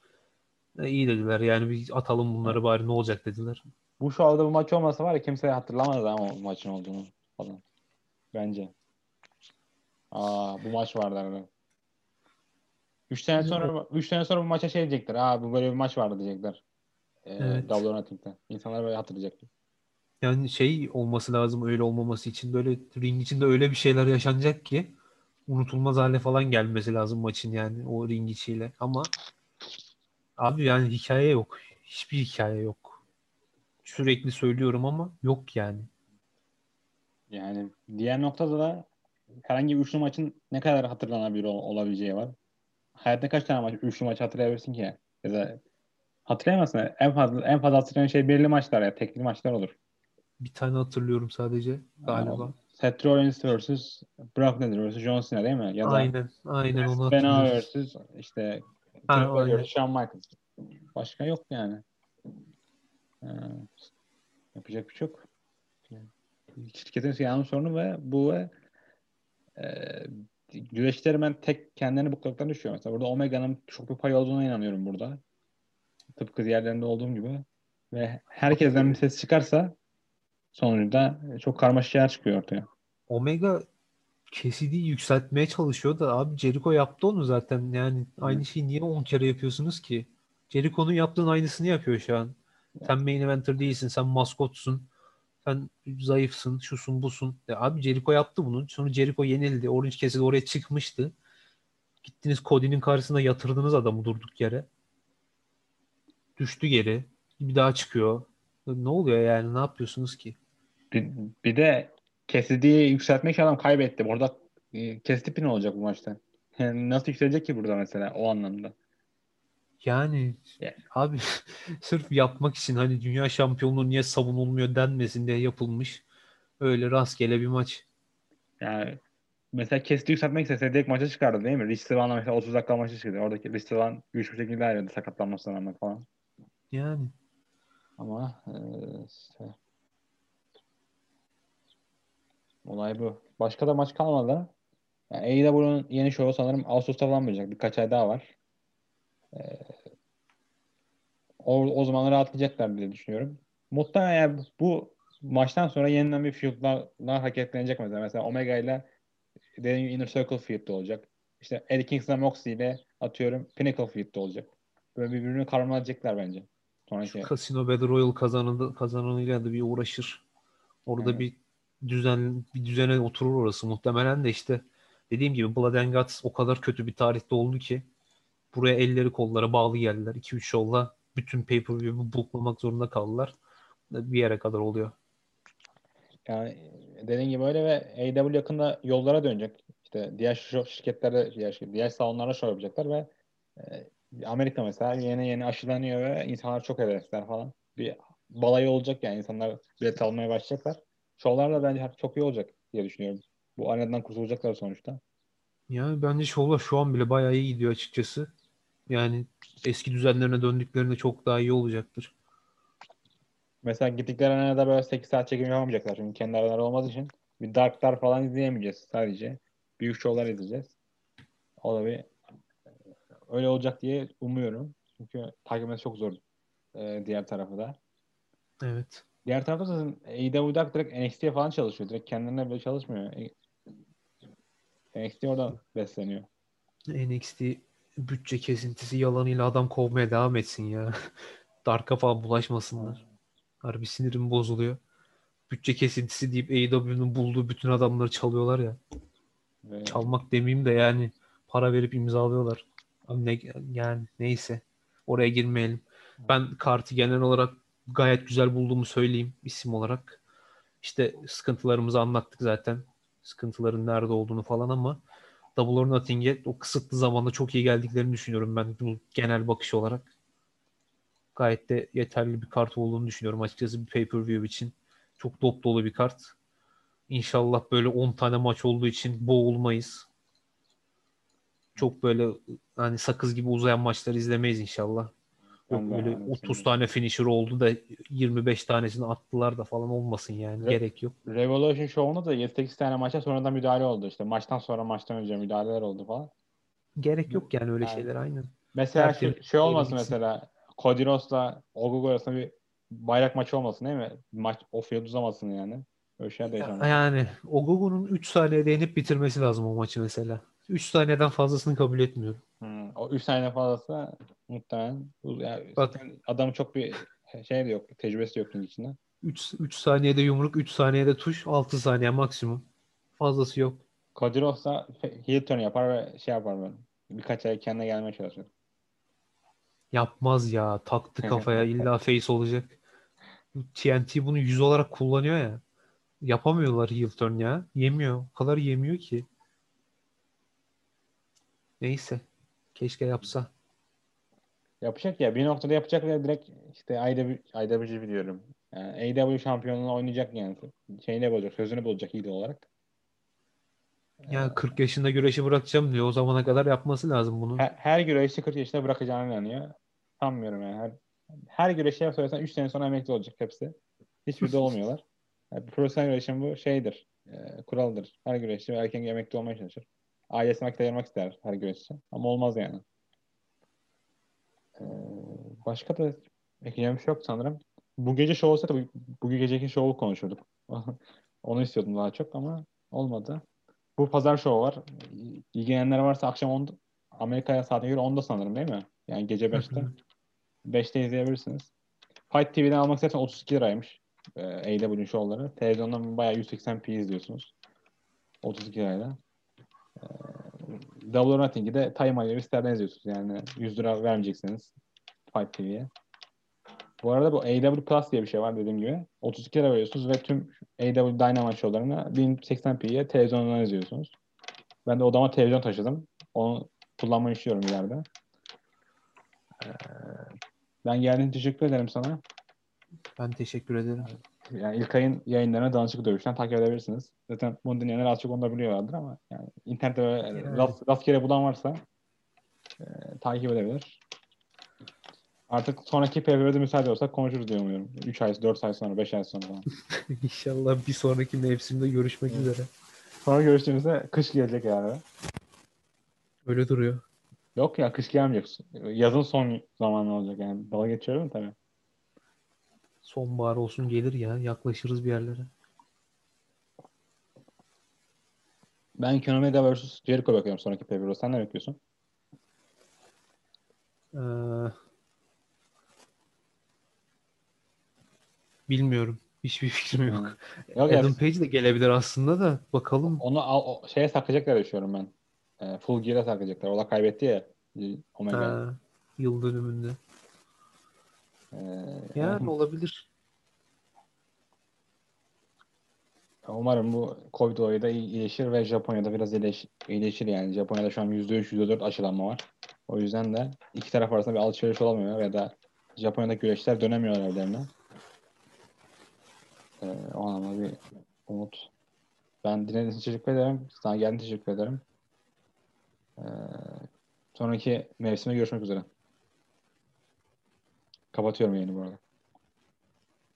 Speaker 2: E, iyi dediler yani bir atalım bunları bari ne olacak dediler.
Speaker 1: Bu şu anda bu maç olmasa var ya kimse hatırlamadı ama o maçın olduğunu falan. Bence. Aa bu maç vardı arada. Üç sene sonra üç sene sonra bu maça şey diyecekler. Aa bu böyle bir maç vardı diyecekler. Ee, evet. Double. İnsanlar böyle hatırlayacaklar.
Speaker 2: Yani şey olması lazım öyle olmaması için böyle ring içinde öyle bir şeyler yaşanacak ki unutulmaz hale falan gelmesi lazım maçın yani o ring içiyle. Ama abi yani hikaye yok. Hiçbir hikaye yok. Sürekli söylüyorum ama yok yani.
Speaker 1: Yani diğer noktada da herhangi bir üçlü maçın ne kadar hatırlanabilir olabileceği var. Hayatta kaç tane maç, üçlü maç hatırlayabilirsin ki? Ya da hatırlayamazsın. En fazla en fazla hatırlayan şey belirli maçlar ya. Tekli maçlar olur.
Speaker 2: Bir tane hatırlıyorum sadece galiba.
Speaker 1: Seth Rollins vs. Brock Lesnar vs. John Cena değil mi?
Speaker 2: Ya da aynen. Aynen onu
Speaker 1: hatırlıyorum. vs. işte ha. Shawn Michaels. Başka yok yani. Ee, yapacak bir şey yok. Şirketin yanlış sorunu ve bu ve e, güreşleri ben tek kendilerini bukladıklarını düşünüyorum. Mesela burada Omega'nın çok bir pay olduğuna inanıyorum burada. Tıpkı diğerlerinde olduğum gibi. Ve herkesten bir ses çıkarsa sonuçta çok karmaşık şeyler çıkıyor ortaya.
Speaker 2: Omega kesidi yükseltmeye çalışıyor da abi Jericho yaptı onu zaten. Yani aynı şeyi niye 10 kere yapıyorsunuz ki? Jericho'nun yaptığın aynısını yapıyor şu an. Sen main eventer değilsin, sen maskotsun. Sen zayıfsın, şusun, busun. Ya abi Jericho yaptı bunu. Sonra Jericho yenildi. Orange Cassidy oraya çıkmıştı. Gittiniz Cody'nin karşısında yatırdınız adamı durduk yere. Düştü geri. Bir daha çıkıyor. Ne oluyor yani? Ne yapıyorsunuz ki?
Speaker 1: Bir, bir de Cassidy'yi yükseltmek adam kaybetti. Orada e, Cassidy pin olacak bu maçta. Yani nasıl yükselecek ki burada mesela o anlamda?
Speaker 2: Yani
Speaker 1: Yani.
Speaker 2: abi sırf yapmak için hani dünya şampiyonluğu niye savunulmuyor denmesin diye yapılmış. Öyle rastgele bir maç.
Speaker 1: Yani mesela Cassidy yükseltmek istese direkt maça çıkardı değil mi? Rich Swan'la mesela 30 dakika maça çıktı. Oradaki Rich Swan güçlü bir şekilde ayrıldı sakatlanmasına rağmen falan.
Speaker 2: Yani
Speaker 1: Ama e, işte olay bu. Başka da maç kalmadı. Yani AEW'nin yeni şovu sanırım Ağustos'ta falan olacak. Birkaç ay daha var. E, o, o zaman rahatlayacaklar diye düşünüyorum. Muhtemelen yani bu maçtan sonra yeniden bir feudlar hareketlenecek mesela. Mesela Omega ile dediğim Inner Circle feud'da olacak. İşte Eddie Kingston Moxley ile atıyorum Pinnacle feud'da olacak. Böyle birbirini karmalayacaklar bence. Sonraki
Speaker 2: Casino Battle Royale kazananı, kazananıyla da bir uğraşır. Orada
Speaker 1: Evet.
Speaker 2: bir düzen bir düzene oturur orası muhtemelen de işte dediğim gibi Blood and Guts o kadar kötü bir tarihte oldu ki buraya elleri kollara bağlı geldiler. 2-3 şovla bütün pay-per-view'u booklamak zorunda kaldılar. Bir yere kadar oluyor.
Speaker 1: Yani dediğin gibi öyle ve AEW yakında yollara dönecek. İşte diğer şirketlere, diğer, diğer salonlara şov yapacaklar ve e, Amerika mesela yeni yeni aşılanıyor ve insanlar çok hevesler falan. Bir balayı olacak yani insanlar bilet almaya başlayacaklar. Şovlar da bence çok iyi olacak diye düşünüyorum. Bu arenadan kurtulacaklar sonuçta.
Speaker 2: Yani bence şovlar şu an bile bayağı iyi gidiyor açıkçası. Yani eski düzenlerine döndüklerinde çok daha iyi olacaktır.
Speaker 1: Mesela gittikleri arenada böyle 8 saat çekim yapamayacaklar. Çünkü kendi araları olmadığı için bir Dark'lar falan izleyemeyeceğiz sadece. Büyük şovlar izleyeceğiz. O da bir öyle olacak diye umuyorum. Çünkü takip etmesi çok zor e, diğer tarafı da.
Speaker 2: Evet.
Speaker 1: Diğer tarafta zaten AEW'da direkt NXT'ye falan çalışıyor. Direkt kendilerine bile çalışmıyor. E, NXT oradan besleniyor.
Speaker 2: NXT bütçe kesintisi yalanıyla adam kovmaya devam etsin ya. Dark'a falan bulaşmasınlar. Harbi sinirim bozuluyor. Bütçe kesintisi deyip AEW'nun bulduğu bütün adamları çalıyorlar ya.
Speaker 1: Ve
Speaker 2: Çalmak demeyeyim de yani para verip imzalıyorlar. Ne, yani neyse. Oraya girmeyelim. Ben kartı genel olarak gayet güzel bulduğumu söyleyeyim isim olarak. İşte sıkıntılarımızı anlattık zaten. Sıkıntıların nerede olduğunu falan ama Double or Nothing'e o kısıtlı zamanda çok iyi geldiklerini düşünüyorum ben bu genel bakış olarak. Gayet de yeterli bir kart olduğunu düşünüyorum açıkçası bir pay-per-view için. Çok dop dolu bir kart. İnşallah böyle 10 tane maç olduğu için boğulmayız. Çok böyle hani sakız gibi uzayan maçları izlemeyiz inşallah. Yok böyle
Speaker 1: aynısını
Speaker 2: 30 tane finisher oldu da 25 tanesini attılar da falan olmasın yani.
Speaker 1: Evet.
Speaker 2: Gerek yok.
Speaker 1: Revolution Show'unda da 7-8 tane maça sonradan müdahale oldu. İşte maçtan sonra maçtan önce müdahaleler oldu falan.
Speaker 2: Gerek yok yani öyle
Speaker 1: Yani-
Speaker 2: şeyler aynen.
Speaker 1: Mesela
Speaker 2: Tertemiz
Speaker 1: şey, şey olmasın mesela Cody Ogogo arasında bir bayrak maçı olmasın değil mi? Maç o field uzamasın yani. Öyle şeyler de yaşanmasın.
Speaker 2: Yani Ogogo'nun 3 saniyede yenip bitirmesi lazım o maçı mesela. 3 saniyeden fazlasını kabul etmiyorum.
Speaker 1: Hmm, o 3 saniye fazlası muhtemelen yani zaten adamın çok bir şey de yok, tecrübesi yok ring içinde.
Speaker 2: 3, 3 saniyede yumruk, 3 saniyede tuş, 6 saniye maksimum. Fazlası yok.
Speaker 1: Rhodes da heel turn yapar ve şey yapar böyle. Birkaç ay kendine gelmeye çalışır.
Speaker 2: Yapmaz ya. Taktı kafaya. illa face olacak. TNT bunu yüz olarak kullanıyor ya. Yapamıyorlar heel turn ya. Yemiyor. O kadar yemiyor ki. Neyse. Keşke yapsa.
Speaker 1: Yapacak ya. Bir noktada yapacak ve direkt işte IW, IWC biliyorum. Yani AW şampiyonluğunu oynayacak yani. Şeyini bulacak, sözünü bulacak iyi olarak.
Speaker 2: Ya 40 yaşında güreşi bırakacağım diyor. O zamana kadar yapması lazım bunu.
Speaker 1: Her, her güreşçi 40 yaşında bırakacağına inanıyor. Sanmıyorum yani. Her, her güreşçiye söylesen 3 sene sonra emekli olacak hepsi. Hiçbir de olmuyorlar. Yani profesyonel güreşin bu şeydir. E, kuraldır. Her güreşçi erken emekli olmaya çalışır. Ailesine vakit ayırmak ister her güreşçi. Ama olmaz yani. E, başka da ekleyeceğim bir şey yok sanırım. Bu gece şov olsa da bu, bu geceki şovu konuşurduk. Onu istiyordum daha çok ama olmadı. Bu pazar şovu var. İlgilenenler varsa akşam 10 Amerika'ya saate göre 10'da sanırım değil mi? Yani gece 5'te. 5'te izleyebilirsiniz. Fight TV'den almak istersen 32 liraymış. E, AW şovları. Televizyondan bayağı 180p izliyorsunuz. 32 lirayla. Double or Nothing'i de Time Ayarı isterden izliyorsunuz. Yani 100 lira vermeyeceksiniz Fight TV'ye. Bu arada bu AW Plus diye bir şey var dediğim gibi. 32 lira veriyorsunuz ve tüm AW Dynamite şovlarını 1080p'ye televizyondan izliyorsunuz. Ben de odama televizyon taşıdım. Onu kullanmayı istiyorum ileride. Ee, ben geldiğin teşekkür ederim sana.
Speaker 2: Ben teşekkür ederim.
Speaker 1: Yani İlkay'ın yayınlarını Danışık Dövüş'ten takip edebilirsiniz. Zaten bunu dinleyenler az çok onu da biliyorlardır ama yani internette böyle
Speaker 2: Yani.
Speaker 1: rast, rastgele bulan varsa e, takip edebilir. Artık sonraki PVV'de müsaade olsak konuşuruz diye umuyorum. 3 ay, 4 ay sonra, 5 ay sonra falan.
Speaker 2: İnşallah bir sonraki mevsimde görüşmek üzere.
Speaker 1: Sonra görüştüğümüzde kış gelecek yani.
Speaker 2: Öyle duruyor.
Speaker 1: Yok ya kış gelmeyecek. Yazın son zamanı olacak yani. Dalga geçiyorum tabii.
Speaker 2: Sonbahar olsun gelir ya. Yaklaşırız bir yerlere.
Speaker 1: Ben Conor Omega vs. Jericho bakıyorum sonraki PVV'de. Sen ne bekliyorsun?
Speaker 2: Ee, bilmiyorum. Hiçbir fikrim yok.
Speaker 1: Yok ya,
Speaker 2: Adam Page de gelebilir aslında da. Bakalım.
Speaker 1: onu al, o, şeye saklayacaklar düşünüyorum ben. E, full Gear'a saklayacaklar. O da kaybetti ya. Omega.
Speaker 2: Ha, yıl dönümünde.
Speaker 1: Ee,
Speaker 2: Yani olabilir.
Speaker 1: Umarım bu Covid olayı da iyi- iyileşir ve Japonya'da biraz iyileş, iyileşir yani. Japonya'da şu an %3, %4 aşılanma var. O yüzden de iki taraf arasında bir alışveriş olamıyor ya da Japonya'daki güreşler dönemiyorlar evlerine. Ee, o anlamda bir umut. Ben dinlediğiniz için teşekkür ederim. Sana geldiğin için teşekkür ederim. Ee, sonraki mevsime görüşmek üzere. Kapatıyorum yayını bu arada.